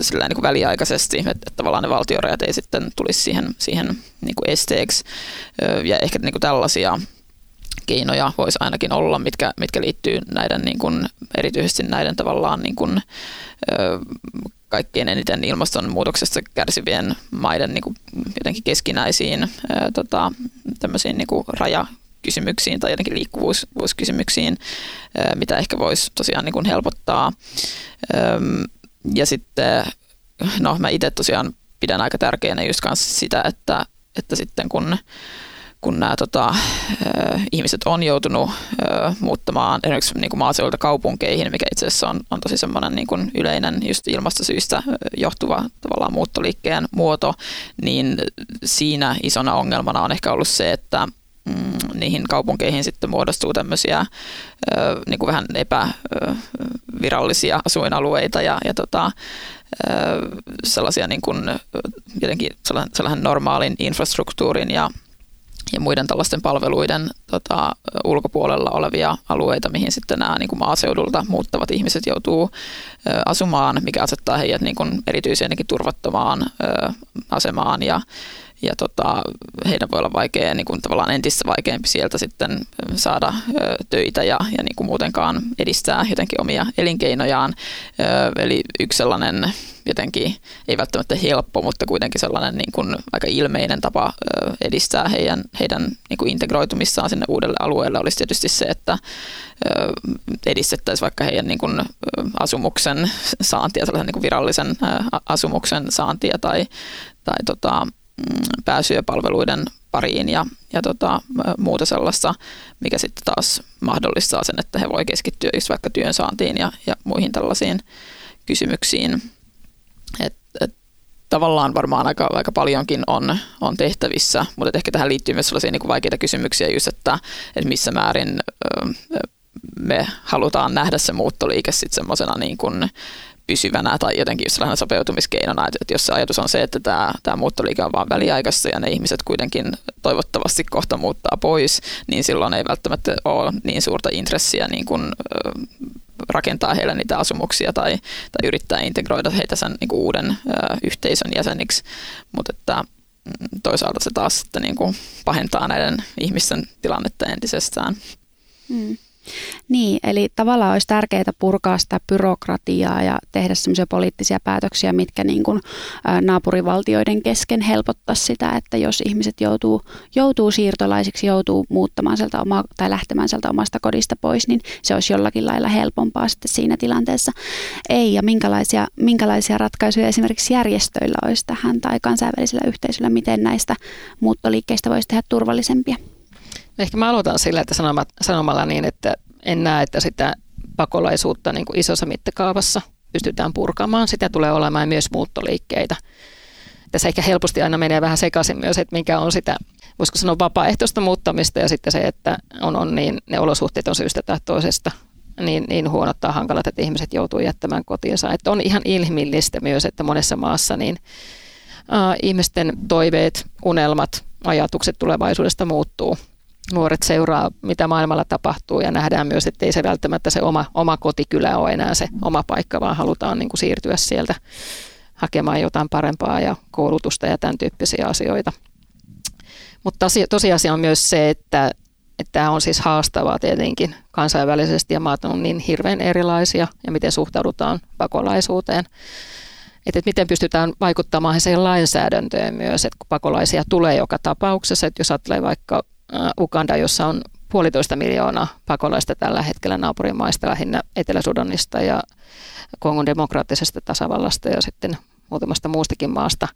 sillä niin kuin väliaikaisesti, että, että tavallaan ne valtiorajat ei sitten tulisi siihen, siihen niin kuin esteeksi. Ja ehkä niin kuin tällaisia keinoja voisi ainakin olla, mitkä, mitkä liittyy näiden niin kuin, erityisesti näiden tavallaan niin kuin, kaikkein eniten ilmastonmuutoksesta kärsivien maiden niin kuin, jotenkin keskinäisiin tota, tämmöisiin niin kuin rajakysymyksiin tai jotenkin liikkuvuuskysymyksiin, mitä ehkä voisi tosiaan niin kuin helpottaa. Ja sitten, no mä itse tosiaan pidän aika tärkeänä just kanssa sitä, että, että sitten kun kun nämä tota, ihmiset on joutunut muuttamaan esimerkiksi niin kuin maaseudulta kaupunkeihin, mikä itse asiassa on, on tosi semmoinen niin kuin yleinen just ilmastosyistä johtuva tavallaan muuttoliikkeen muoto, niin siinä isona ongelmana on ehkä ollut se, että mm, niihin kaupunkeihin sitten muodostuu tämmöisiä niin kuin vähän epävirallisia asuinalueita ja, ja tota, sellaisia niin kuin, jotenkin sellainen normaalin infrastruktuurin ja ja muiden tällaisten palveluiden tota, ulkopuolella olevia alueita, mihin sitten nämä niin kuin maaseudulta muuttavat ihmiset joutuu ö, asumaan, mikä asettaa heidät niin kuin erityisen turvattomaan ö, asemaan ja ja tota, heidän voi olla vaikea, niin kuin tavallaan entistä vaikeampi sieltä sitten saada töitä ja, ja niin kuin muutenkaan edistää jotenkin omia elinkeinojaan. Eli yksi sellainen jotenkin, ei välttämättä helppo, mutta kuitenkin sellainen niin kuin aika ilmeinen tapa edistää heidän, heidän niin kuin integroitumissaan sinne uudelle alueelle olisi tietysti se, että edistettäisiin vaikka heidän niin kuin, asumuksen saantia, sellaisen niin kuin virallisen asumuksen saantia tai, tai tota, pääsyä palveluiden pariin ja, ja tota, muuta sellaista, mikä sitten taas mahdollistaa sen, että he voi keskittyä just vaikka työnsaantiin ja, ja muihin tällaisiin kysymyksiin. Et, et, tavallaan varmaan aika, aika paljonkin on, on tehtävissä, mutta ehkä tähän liittyy myös sellaisia niin kuin vaikeita kysymyksiä just, että, että missä määrin ö, me halutaan nähdä se muuttoliike sitten semmoisena niin kuin pysyvänä tai jotenkin sellainen sopeutumiskeinona, että jos se ajatus on se, että tämä, tämä muuttoliike on vain väliaikaista ja ne ihmiset kuitenkin toivottavasti kohta muuttaa pois, niin silloin ei välttämättä ole niin suurta intressiä niin kuin, rakentaa heille niitä asumuksia tai, tai yrittää integroida heitä sen niin kuin uuden ö, yhteisön jäseniksi, mutta että mm, toisaalta se taas sitten niin kuin pahentaa näiden ihmisten tilannetta entisestään. Hmm. Niin, eli tavallaan olisi tärkeää purkaa sitä byrokratiaa ja tehdä semmoisia poliittisia päätöksiä, mitkä niin kuin naapurivaltioiden kesken helpottaa sitä, että jos ihmiset joutuu, joutuu siirtolaisiksi, joutuu muuttamaan sieltä omaa, tai lähtemään sieltä omasta kodista pois, niin se olisi jollakin lailla helpompaa sitten siinä tilanteessa. Ei, ja minkälaisia, minkälaisia ratkaisuja esimerkiksi järjestöillä olisi tähän tai kansainvälisellä yhteisöllä, miten näistä muuttoliikkeistä voisi tehdä turvallisempia? Ehkä mä aloitan sillä, että sanomalla niin, että en näe, että sitä pakolaisuutta niin kuin isossa mittakaavassa pystytään purkamaan. Sitä tulee olemaan myös muuttoliikkeitä. Tässä ehkä helposti aina menee vähän sekaisin myös, että mikä on sitä, voisiko sanoa vapaaehtoista muuttamista ja sitten se, että on, on niin, ne olosuhteet on syystä tai toisesta niin, niin huonot tai hankalat, että ihmiset joutuu jättämään kotiinsa. Että on ihan inhimillistä myös, että monessa maassa niin, äh, ihmisten toiveet, unelmat, ajatukset tulevaisuudesta muuttuu nuoret seuraa, mitä maailmalla tapahtuu ja nähdään myös, että ei se välttämättä se oma, oma kotikylä ole enää se oma paikka, vaan halutaan niin kuin siirtyä sieltä hakemaan jotain parempaa ja koulutusta ja tämän tyyppisiä asioita. Mutta tosiasia on myös se, että, että tämä on siis haastavaa tietenkin kansainvälisesti ja maat on niin hirveän erilaisia ja miten suhtaudutaan pakolaisuuteen. Että, että miten pystytään vaikuttamaan siihen lainsäädäntöön myös, että kun pakolaisia tulee joka tapauksessa, että jos ajattelee vaikka Uganda, jossa on puolitoista miljoonaa pakolaista tällä hetkellä naapurimaista, lähinnä Etelä-Sudanista ja Kongon demokraattisesta tasavallasta ja sitten muutamasta muustakin maasta.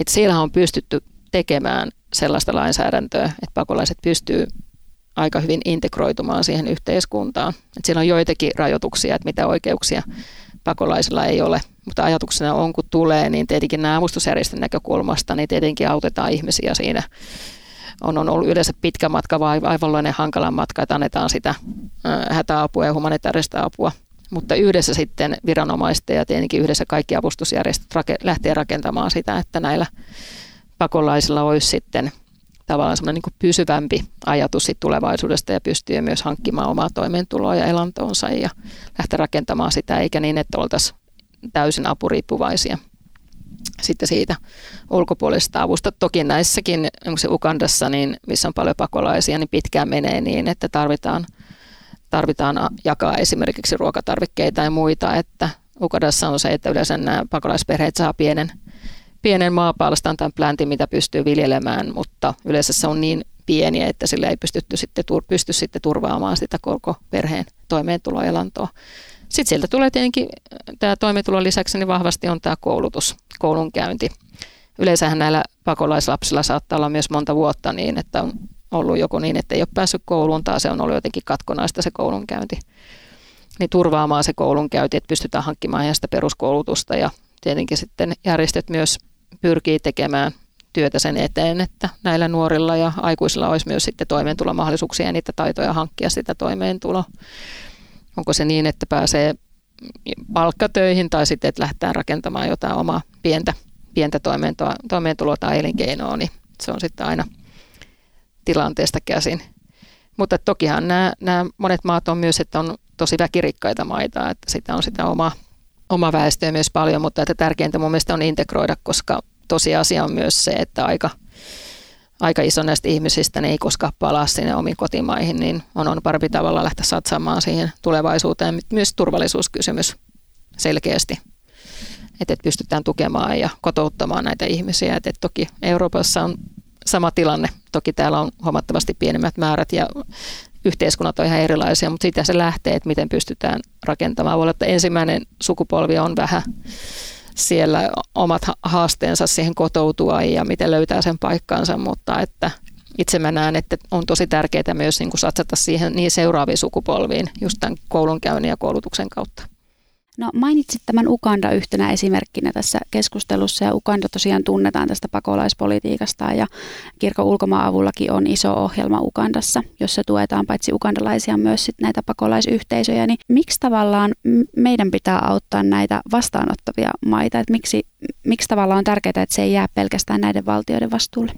Et siellä on pystytty tekemään sellaista lainsäädäntöä, että pakolaiset pystyy aika hyvin integroitumaan siihen yhteiskuntaan. Et siellä on joitakin rajoituksia, että mitä oikeuksia pakolaisilla ei ole, mutta ajatuksena on, kun tulee, niin tietenkin nämä avustusjärjestön näkökulmasta, niin tietenkin autetaan ihmisiä siinä on, on ollut yleensä pitkä matka vai aivanlainen hankala matka, että annetaan sitä hätäapua ja humanitaarista apua. Mutta yhdessä sitten viranomaisten ja tietenkin yhdessä kaikki avustusjärjestöt lähtee rakentamaan sitä, että näillä pakolaisilla olisi sitten tavallaan semmoinen niin pysyvämpi ajatus tulevaisuudesta ja pystyy myös hankkimaan omaa toimeentuloa ja elantoonsa ja lähteä rakentamaan sitä, eikä niin, että oltaisiin täysin apuriippuvaisia sitten siitä ulkopuolisesta avusta. Toki näissäkin, se Ukandassa, niin, missä on paljon pakolaisia, niin pitkään menee niin, että tarvitaan, tarvitaan jakaa esimerkiksi ruokatarvikkeita ja muita, että Ukandassa on se, että yleensä nämä pakolaisperheet saa pienen, pienen maapalstan tai pläntin, mitä pystyy viljelemään, mutta yleensä se on niin pieni, että sillä ei pystytty sitten, pysty sitten turvaamaan sitä koko perheen toimeentuloelantoa. Sitten sieltä tulee tietenkin tämä toimeentulon lisäksi niin vahvasti on tämä koulutus, koulunkäynti. Yleensähän näillä pakolaislapsilla saattaa olla myös monta vuotta niin, että on ollut joku niin, että ei ole päässyt kouluun tai se on ollut jotenkin katkonaista se koulunkäynti. Niin turvaamaan se koulunkäynti, että pystytään hankkimaan ihan sitä peruskoulutusta ja tietenkin sitten järjestöt myös pyrkii tekemään työtä sen eteen, että näillä nuorilla ja aikuisilla olisi myös sitten toimeentulomahdollisuuksia ja niitä taitoja hankkia sitä toimeentuloa. Onko se niin, että pääsee palkkatöihin tai sitten, että lähtee rakentamaan jotain omaa pientä, pientä toimeentuloa, toimeentuloa tai elinkeinoa, niin se on sitten aina tilanteesta käsin. Mutta tokihan nämä, nämä monet maat on myös, että on tosi väkirikkaita maita, että sitä on sitä oma, oma väestöä myös paljon, mutta että tärkeintä mun mielestä on integroida, koska tosiasia on myös se, että aika aika iso näistä ihmisistä ne ei koskaan palaa sinne omiin kotimaihin, niin on, on parempi tavalla lähteä satsaamaan siihen tulevaisuuteen. Myös turvallisuuskysymys selkeästi, että pystytään tukemaan ja kotouttamaan näitä ihmisiä. Et, et toki Euroopassa on sama tilanne. Toki täällä on huomattavasti pienemmät määrät ja yhteiskunnat on ihan erilaisia, mutta siitä se lähtee, että miten pystytään rakentamaan. Voi olla, että ensimmäinen sukupolvi on vähän siellä omat haasteensa siihen kotoutua ja miten löytää sen paikkansa, mutta että itse mä näen, että on tosi tärkeää myös niin kuin satsata siihen niin seuraaviin sukupolviin just tämän koulunkäynnin ja koulutuksen kautta. No mainitsit tämän Uganda yhtenä esimerkkinä tässä keskustelussa ja Uganda tosiaan tunnetaan tästä pakolaispolitiikasta ja kirkon ulkomaan-avullakin on iso ohjelma Ugandassa, jossa tuetaan paitsi ugandalaisia myös sit näitä pakolaisyhteisöjä. Niin miksi tavallaan meidän pitää auttaa näitä vastaanottavia maita? Et miksi, miksi tavallaan on tärkeää, että se ei jää pelkästään näiden valtioiden vastuulle,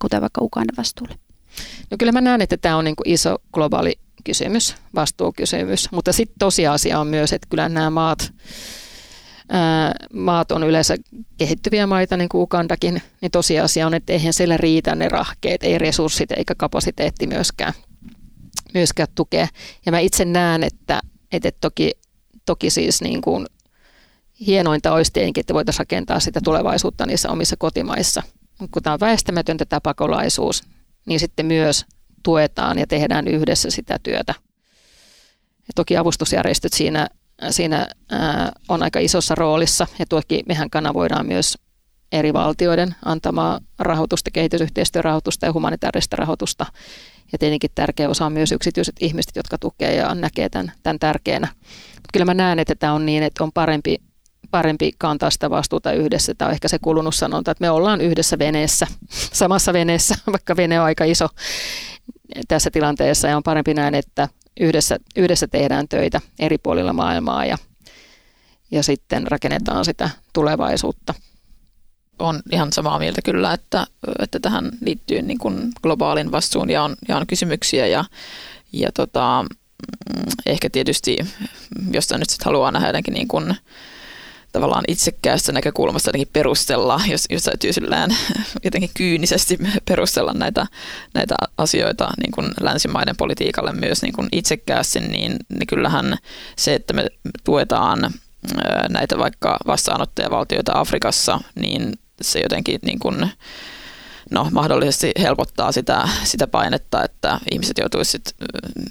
kuten vaikka Ugandan vastuulle? No kyllä mä näen, että tämä on niin iso globaali kysymys, vastuukysymys, mutta sitten tosiasia on myös, että kyllä nämä maat, ää, maat on yleensä kehittyviä maita, niin kuin Ugandakin, niin tosiasia on, että eihän siellä riitä ne rahkeet, ei resurssit eikä kapasiteetti myöskään, myöskään tukea. Ja mä itse näen, että, että toki, toki siis niin kuin hienointa olisi tietenkin, että voitaisiin rakentaa sitä tulevaisuutta niissä omissa kotimaissa. Kun tämä on väistämätöntä tämä pakolaisuus, niin sitten myös tuetaan ja tehdään yhdessä sitä työtä. Ja toki avustusjärjestöt siinä, siinä ää, on aika isossa roolissa ja toki mehän kanavoidaan myös eri valtioiden antamaa rahoitusta, kehitysyhteistyörahoitusta ja humanitaarista rahoitusta. Ja tietenkin tärkeä osa on myös yksityiset ihmiset, jotka tukee ja näkee tämän, tämän tärkeänä. Mutta kyllä mä näen, että tämä on niin, että on parempi, parempi kantaa sitä vastuuta yhdessä. Tämä on ehkä se kulunut sanonta, että me ollaan yhdessä veneessä, samassa veneessä, vaikka vene on aika iso tässä tilanteessa ja on parempi näin, että yhdessä, yhdessä tehdään töitä eri puolilla maailmaa ja, ja sitten rakennetaan sitä tulevaisuutta. On ihan samaa mieltä kyllä, että, että tähän liittyy niin kuin globaalin vastuun ja on, ja on kysymyksiä ja, ja tota, mm, ehkä tietysti, jos nyt haluaa nähdä jotenkin niin kuin, tavallaan itsekkäästä näkökulmasta jotenkin perustella, jos, jos täytyy sillään jotenkin kyynisesti perustella näitä, näitä asioita niin kuin länsimaiden politiikalle myös niin kuin itsekkäästi, niin, niin kyllähän se, että me tuetaan näitä vaikka vastaanottajavaltioita Afrikassa, niin se jotenkin niin kuin, no, mahdollisesti helpottaa sitä, sitä painetta, että ihmiset joutuisivat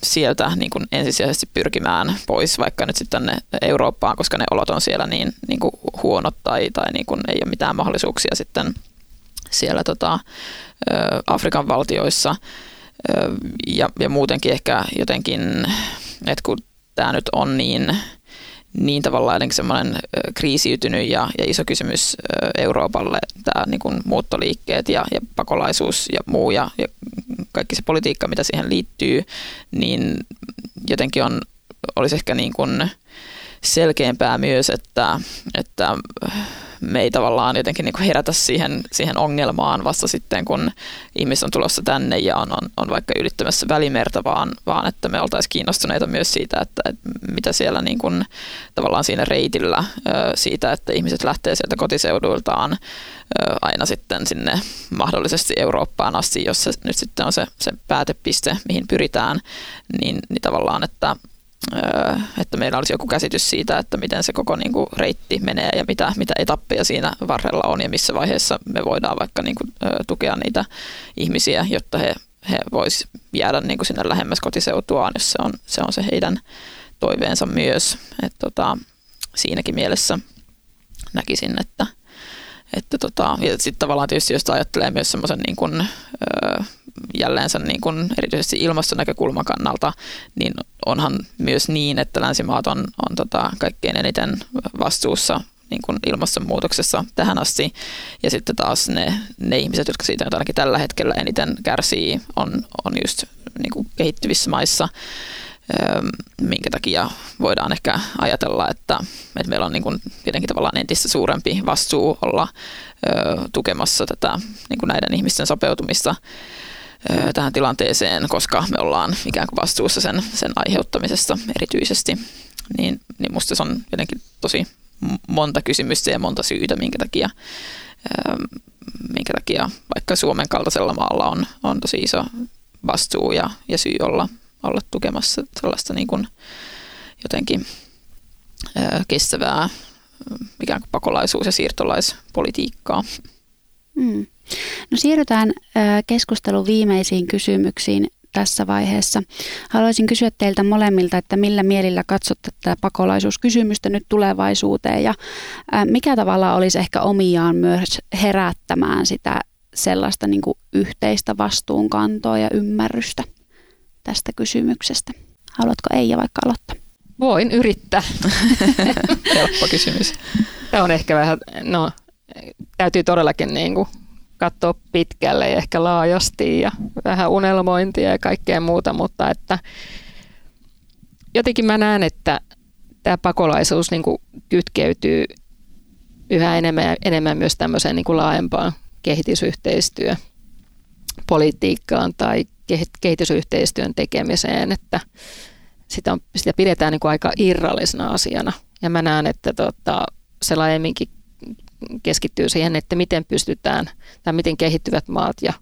sieltä niin kuin ensisijaisesti pyrkimään pois vaikka nyt sitten tänne Eurooppaan, koska ne olot on siellä niin, niin kuin huonot tai, tai niin kuin ei ole mitään mahdollisuuksia sitten siellä tota, Afrikan valtioissa. Ja, ja muutenkin ehkä jotenkin, että kun tämä nyt on niin niin tavallaan jotenkin semmoinen kriisiytynyt ja, ja iso kysymys Euroopalle, tämä niin kuin muuttoliikkeet ja, ja pakolaisuus ja muu ja, ja kaikki se politiikka, mitä siihen liittyy, niin jotenkin on, olisi ehkä niin kuin selkeämpää myös, että, että me ei tavallaan jotenkin niin herätä siihen, siihen ongelmaan vasta sitten, kun ihmiset on tulossa tänne ja on, on, on vaikka ylittämässä välimerta, vaan, vaan että me oltaisiin kiinnostuneita myös siitä, että, että mitä siellä niin kuin, tavallaan siinä reitillä siitä, että ihmiset lähtee sieltä kotiseuduiltaan aina sitten sinne mahdollisesti Eurooppaan asti, jos se nyt sitten on se, se päätepiste, mihin pyritään, niin, niin tavallaan, että että meillä olisi joku käsitys siitä, että miten se koko niin kuin, reitti menee ja mitä, mitä etappeja siinä varrella on ja missä vaiheessa me voidaan vaikka niin kuin, tukea niitä ihmisiä, jotta he, he vois jäädä niin kuin sinne lähemmäs kotiseutuaan, jos se on se, on se heidän toiveensa myös. Et, tota, siinäkin mielessä näkisin, että, että tota, sitten tavallaan tietysti jos ajattelee myös semmoisen niin kuin, ö, jälleen sen niin kuin erityisesti ilmastonäkökulman kannalta, niin onhan myös niin, että länsimaat on, on tota kaikkein eniten vastuussa niin kuin ilmastonmuutoksessa tähän asti. Ja sitten taas ne, ne ihmiset, jotka siitä ainakin tällä hetkellä eniten kärsii, on, on just niin kuin kehittyvissä maissa minkä takia voidaan ehkä ajatella, että, että meillä on niin kuin jotenkin tavallaan entistä suurempi vastuu olla tukemassa tätä niin kuin näiden ihmisten sopeutumista tähän tilanteeseen, koska me ollaan ikään kuin vastuussa sen, sen aiheuttamisesta erityisesti. Niin, niin musta se on jotenkin tosi monta kysymystä ja monta syytä, minkä takia, minkä takia vaikka Suomen kaltaisella maalla on, on tosi iso vastuu ja, ja syy olla, olla tukemassa sellaista niin kuin jotenkin kestävää ikään kuin pakolaisuus- ja siirtolaispolitiikkaa. Mm. No siirrytään keskustelun viimeisiin kysymyksiin tässä vaiheessa. Haluaisin kysyä teiltä molemmilta, että millä mielillä katsotte tätä pakolaisuuskysymystä nyt tulevaisuuteen ja mikä tavalla olisi ehkä omiaan myös herättämään sitä sellaista niin kuin yhteistä vastuunkantoa ja ymmärrystä tästä kysymyksestä. Haluatko Eija vaikka aloittaa? Voin yrittää. Helppo kysymys. Tämä on ehkä vähän, no täytyy todellakin niin kuin katsoa pitkälle ja ehkä laajasti ja vähän unelmointia ja kaikkea muuta, mutta että jotenkin mä näen, että tämä pakolaisuus niin kuin kytkeytyy yhä enemmän, enemmän myös tämmöiseen niin kuin laajempaan kehitysyhteistyö politiikkaan tai kehitysyhteistyön tekemiseen, että sitä, on, sitä pidetään niin kuin aika irrallisena asiana. Ja mä näen, että tota, se laajemminkin keskittyy siihen, että miten pystytään tai miten kehittyvät maat ja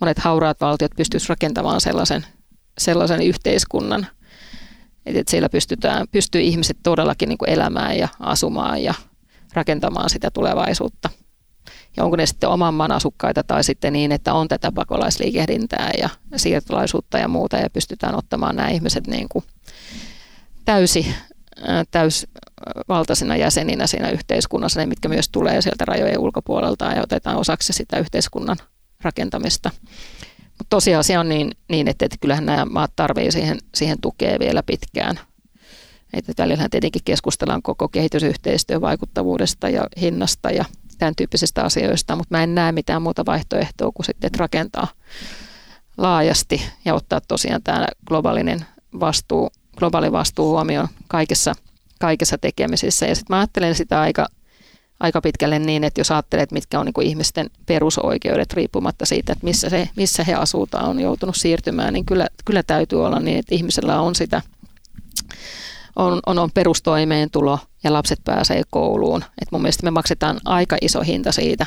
monet hauraat valtiot pystyisivät rakentamaan sellaisen, sellaisen yhteiskunnan, että siellä pystytään, pystyy ihmiset todellakin niin elämään ja asumaan ja rakentamaan sitä tulevaisuutta. Ja onko ne sitten oman maan asukkaita tai sitten niin, että on tätä pakolaisliikehdintää ja siirtolaisuutta ja muuta ja pystytään ottamaan nämä ihmiset niin kuin täysi täysvaltaisina jäseninä siinä yhteiskunnassa, ne mitkä myös tulee sieltä rajojen ulkopuolelta ja otetaan osaksi sitä yhteiskunnan rakentamista. Mutta tosiasia on niin, niin että, että kyllähän nämä maat tarvitsevat siihen, siihen tukea vielä pitkään. Että välillä tietenkin keskustellaan koko kehitysyhteistyön vaikuttavuudesta ja hinnasta ja tämän tyyppisistä asioista, mutta mä en näe mitään muuta vaihtoehtoa kuin sitten, että rakentaa laajasti ja ottaa tosiaan tämä globaalinen vastuu globaali vastuu huomioon kaikessa, kaikessa tekemisissä. Ja sitten mä ajattelen sitä aika, aika pitkälle niin, että jos ajattelet, mitkä on niin kuin ihmisten perusoikeudet riippumatta siitä, että missä, se, missä he asutaan, on joutunut siirtymään, niin kyllä, kyllä täytyy olla niin, että ihmisellä on sitä on, on, on perustoimeentulo ja lapset pääsee kouluun. Et mun mielestä me maksetaan aika iso hinta siitä,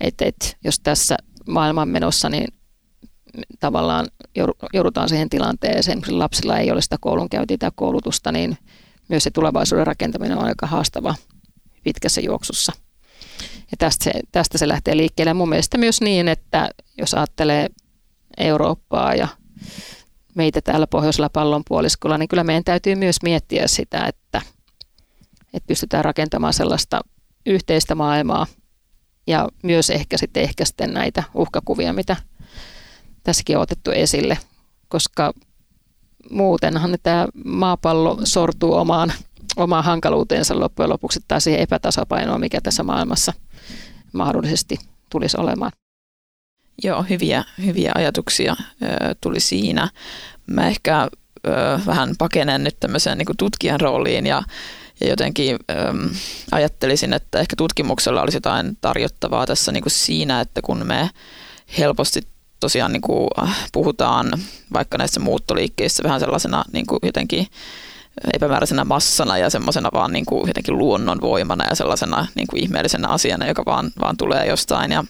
että et, jos tässä maailman menossa niin tavallaan joudutaan siihen tilanteeseen, kun lapsilla ei ole sitä koulunkäyntiä tai koulutusta, niin myös se tulevaisuuden rakentaminen on aika haastava pitkässä juoksussa. Ja tästä se, tästä se lähtee liikkeelle. Mun mielestä myös niin, että jos ajattelee Eurooppaa ja meitä täällä pohjoisella pallonpuoliskolla, niin kyllä meidän täytyy myös miettiä sitä, että, että pystytään rakentamaan sellaista yhteistä maailmaa ja myös ehkä sitten ehkä sitten näitä uhkakuvia, mitä tässäkin on otettu esille, koska muutenhan tämä maapallo sortuu omaan, omaan hankaluuteensa loppujen lopuksi tai siihen epätasapainoon, mikä tässä maailmassa mahdollisesti tulisi olemaan. Joo, hyviä, hyviä ajatuksia tuli siinä. Mä ehkä vähän pakenen nyt tämmöiseen niin tutkijan rooliin ja, ja jotenkin ö, ajattelisin, että ehkä tutkimuksella olisi jotain tarjottavaa tässä niin kuin siinä, että kun me helposti tosiaan niin kuin puhutaan vaikka näissä muuttoliikkeissä vähän sellaisena niin kuin jotenkin epämääräisenä massana ja semmoisena vaan niin kuin jotenkin luonnonvoimana ja sellaisena niin kuin ihmeellisenä asiana, joka vaan, vaan tulee jostain. Ja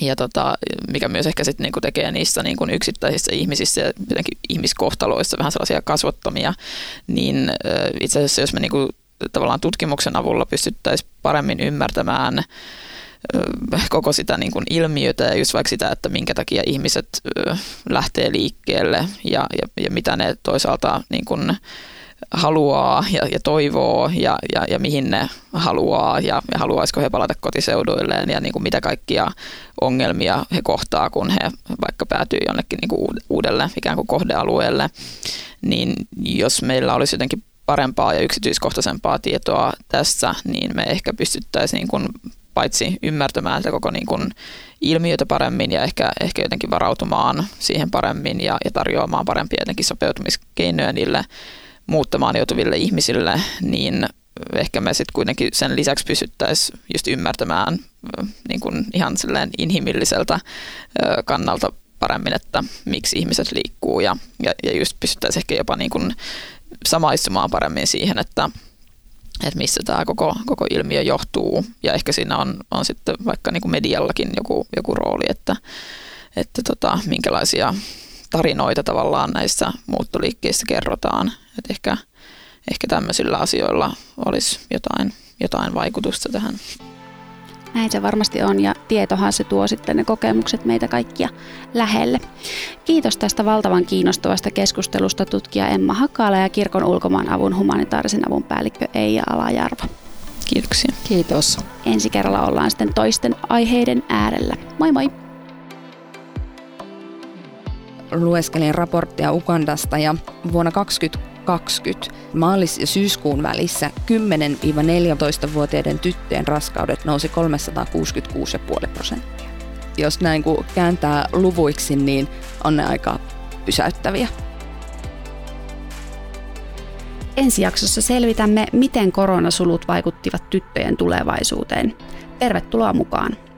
ja tota, mikä myös ehkä sitten niinku tekee niissä niinku yksittäisissä ihmisissä ja jotenkin ihmiskohtaloissa vähän sellaisia kasvottomia, niin itse asiassa jos me niinku tavallaan tutkimuksen avulla pystyttäisiin paremmin ymmärtämään koko sitä niin kuin ilmiötä ja just vaikka sitä, että minkä takia ihmiset lähtee liikkeelle ja, ja, ja mitä ne toisaalta niin kuin haluaa ja, ja toivoo ja, ja, ja mihin ne haluaa ja, ja haluaisiko he palata kotiseuduilleen ja niin kuin mitä kaikkia ongelmia he kohtaa, kun he vaikka päätyy jonnekin niin kuin uudelle ikään kuin kohdealueelle, niin jos meillä olisi jotenkin parempaa ja yksityiskohtaisempaa tietoa tässä, niin me ehkä pystyttäisiin niin kuin paitsi ymmärtämään sitä koko niin kuin ilmiötä paremmin ja ehkä, ehkä jotenkin varautumaan siihen paremmin ja, ja tarjoamaan parempia jotenkin sopeutumiskeinoja niille muuttamaan joutuville ihmisille, niin ehkä me sitten kuitenkin sen lisäksi pysyttäisiin just ymmärtämään niin kuin ihan silleen inhimilliseltä kannalta paremmin, että miksi ihmiset liikkuu ja, ja, ja just pystyttäisiin ehkä jopa niin kuin samaistumaan paremmin siihen, että, että missä tämä koko, koko ilmiö johtuu ja ehkä siinä on, on sitten vaikka niin kuin mediallakin joku, joku rooli, että, että tota, minkälaisia tarinoita tavallaan näissä muuttoliikkeissä kerrotaan. Et ehkä, ehkä tämmöisillä asioilla olisi jotain, jotain vaikutusta tähän. Näin se varmasti on ja tietohan se tuo sitten ne kokemukset meitä kaikkia lähelle. Kiitos tästä valtavan kiinnostavasta keskustelusta tutkija Emma Hakala ja kirkon ulkomaan avun humanitaarisen avun päällikkö Eija Alajarva. Kiitoksia. Kiitos. Ensi kerralla ollaan sitten toisten aiheiden äärellä. Moi moi! Lueskelin raporttia Ugandasta ja vuonna 2020 maalis- ja syyskuun välissä 10-14-vuotiaiden tyttöjen raskaudet nousi 366,5 prosenttia. Jos näin kun kääntää luvuiksi, niin on ne aika pysäyttäviä. Ensi jaksossa selvitämme, miten koronasulut vaikuttivat tyttöjen tulevaisuuteen. Tervetuloa mukaan!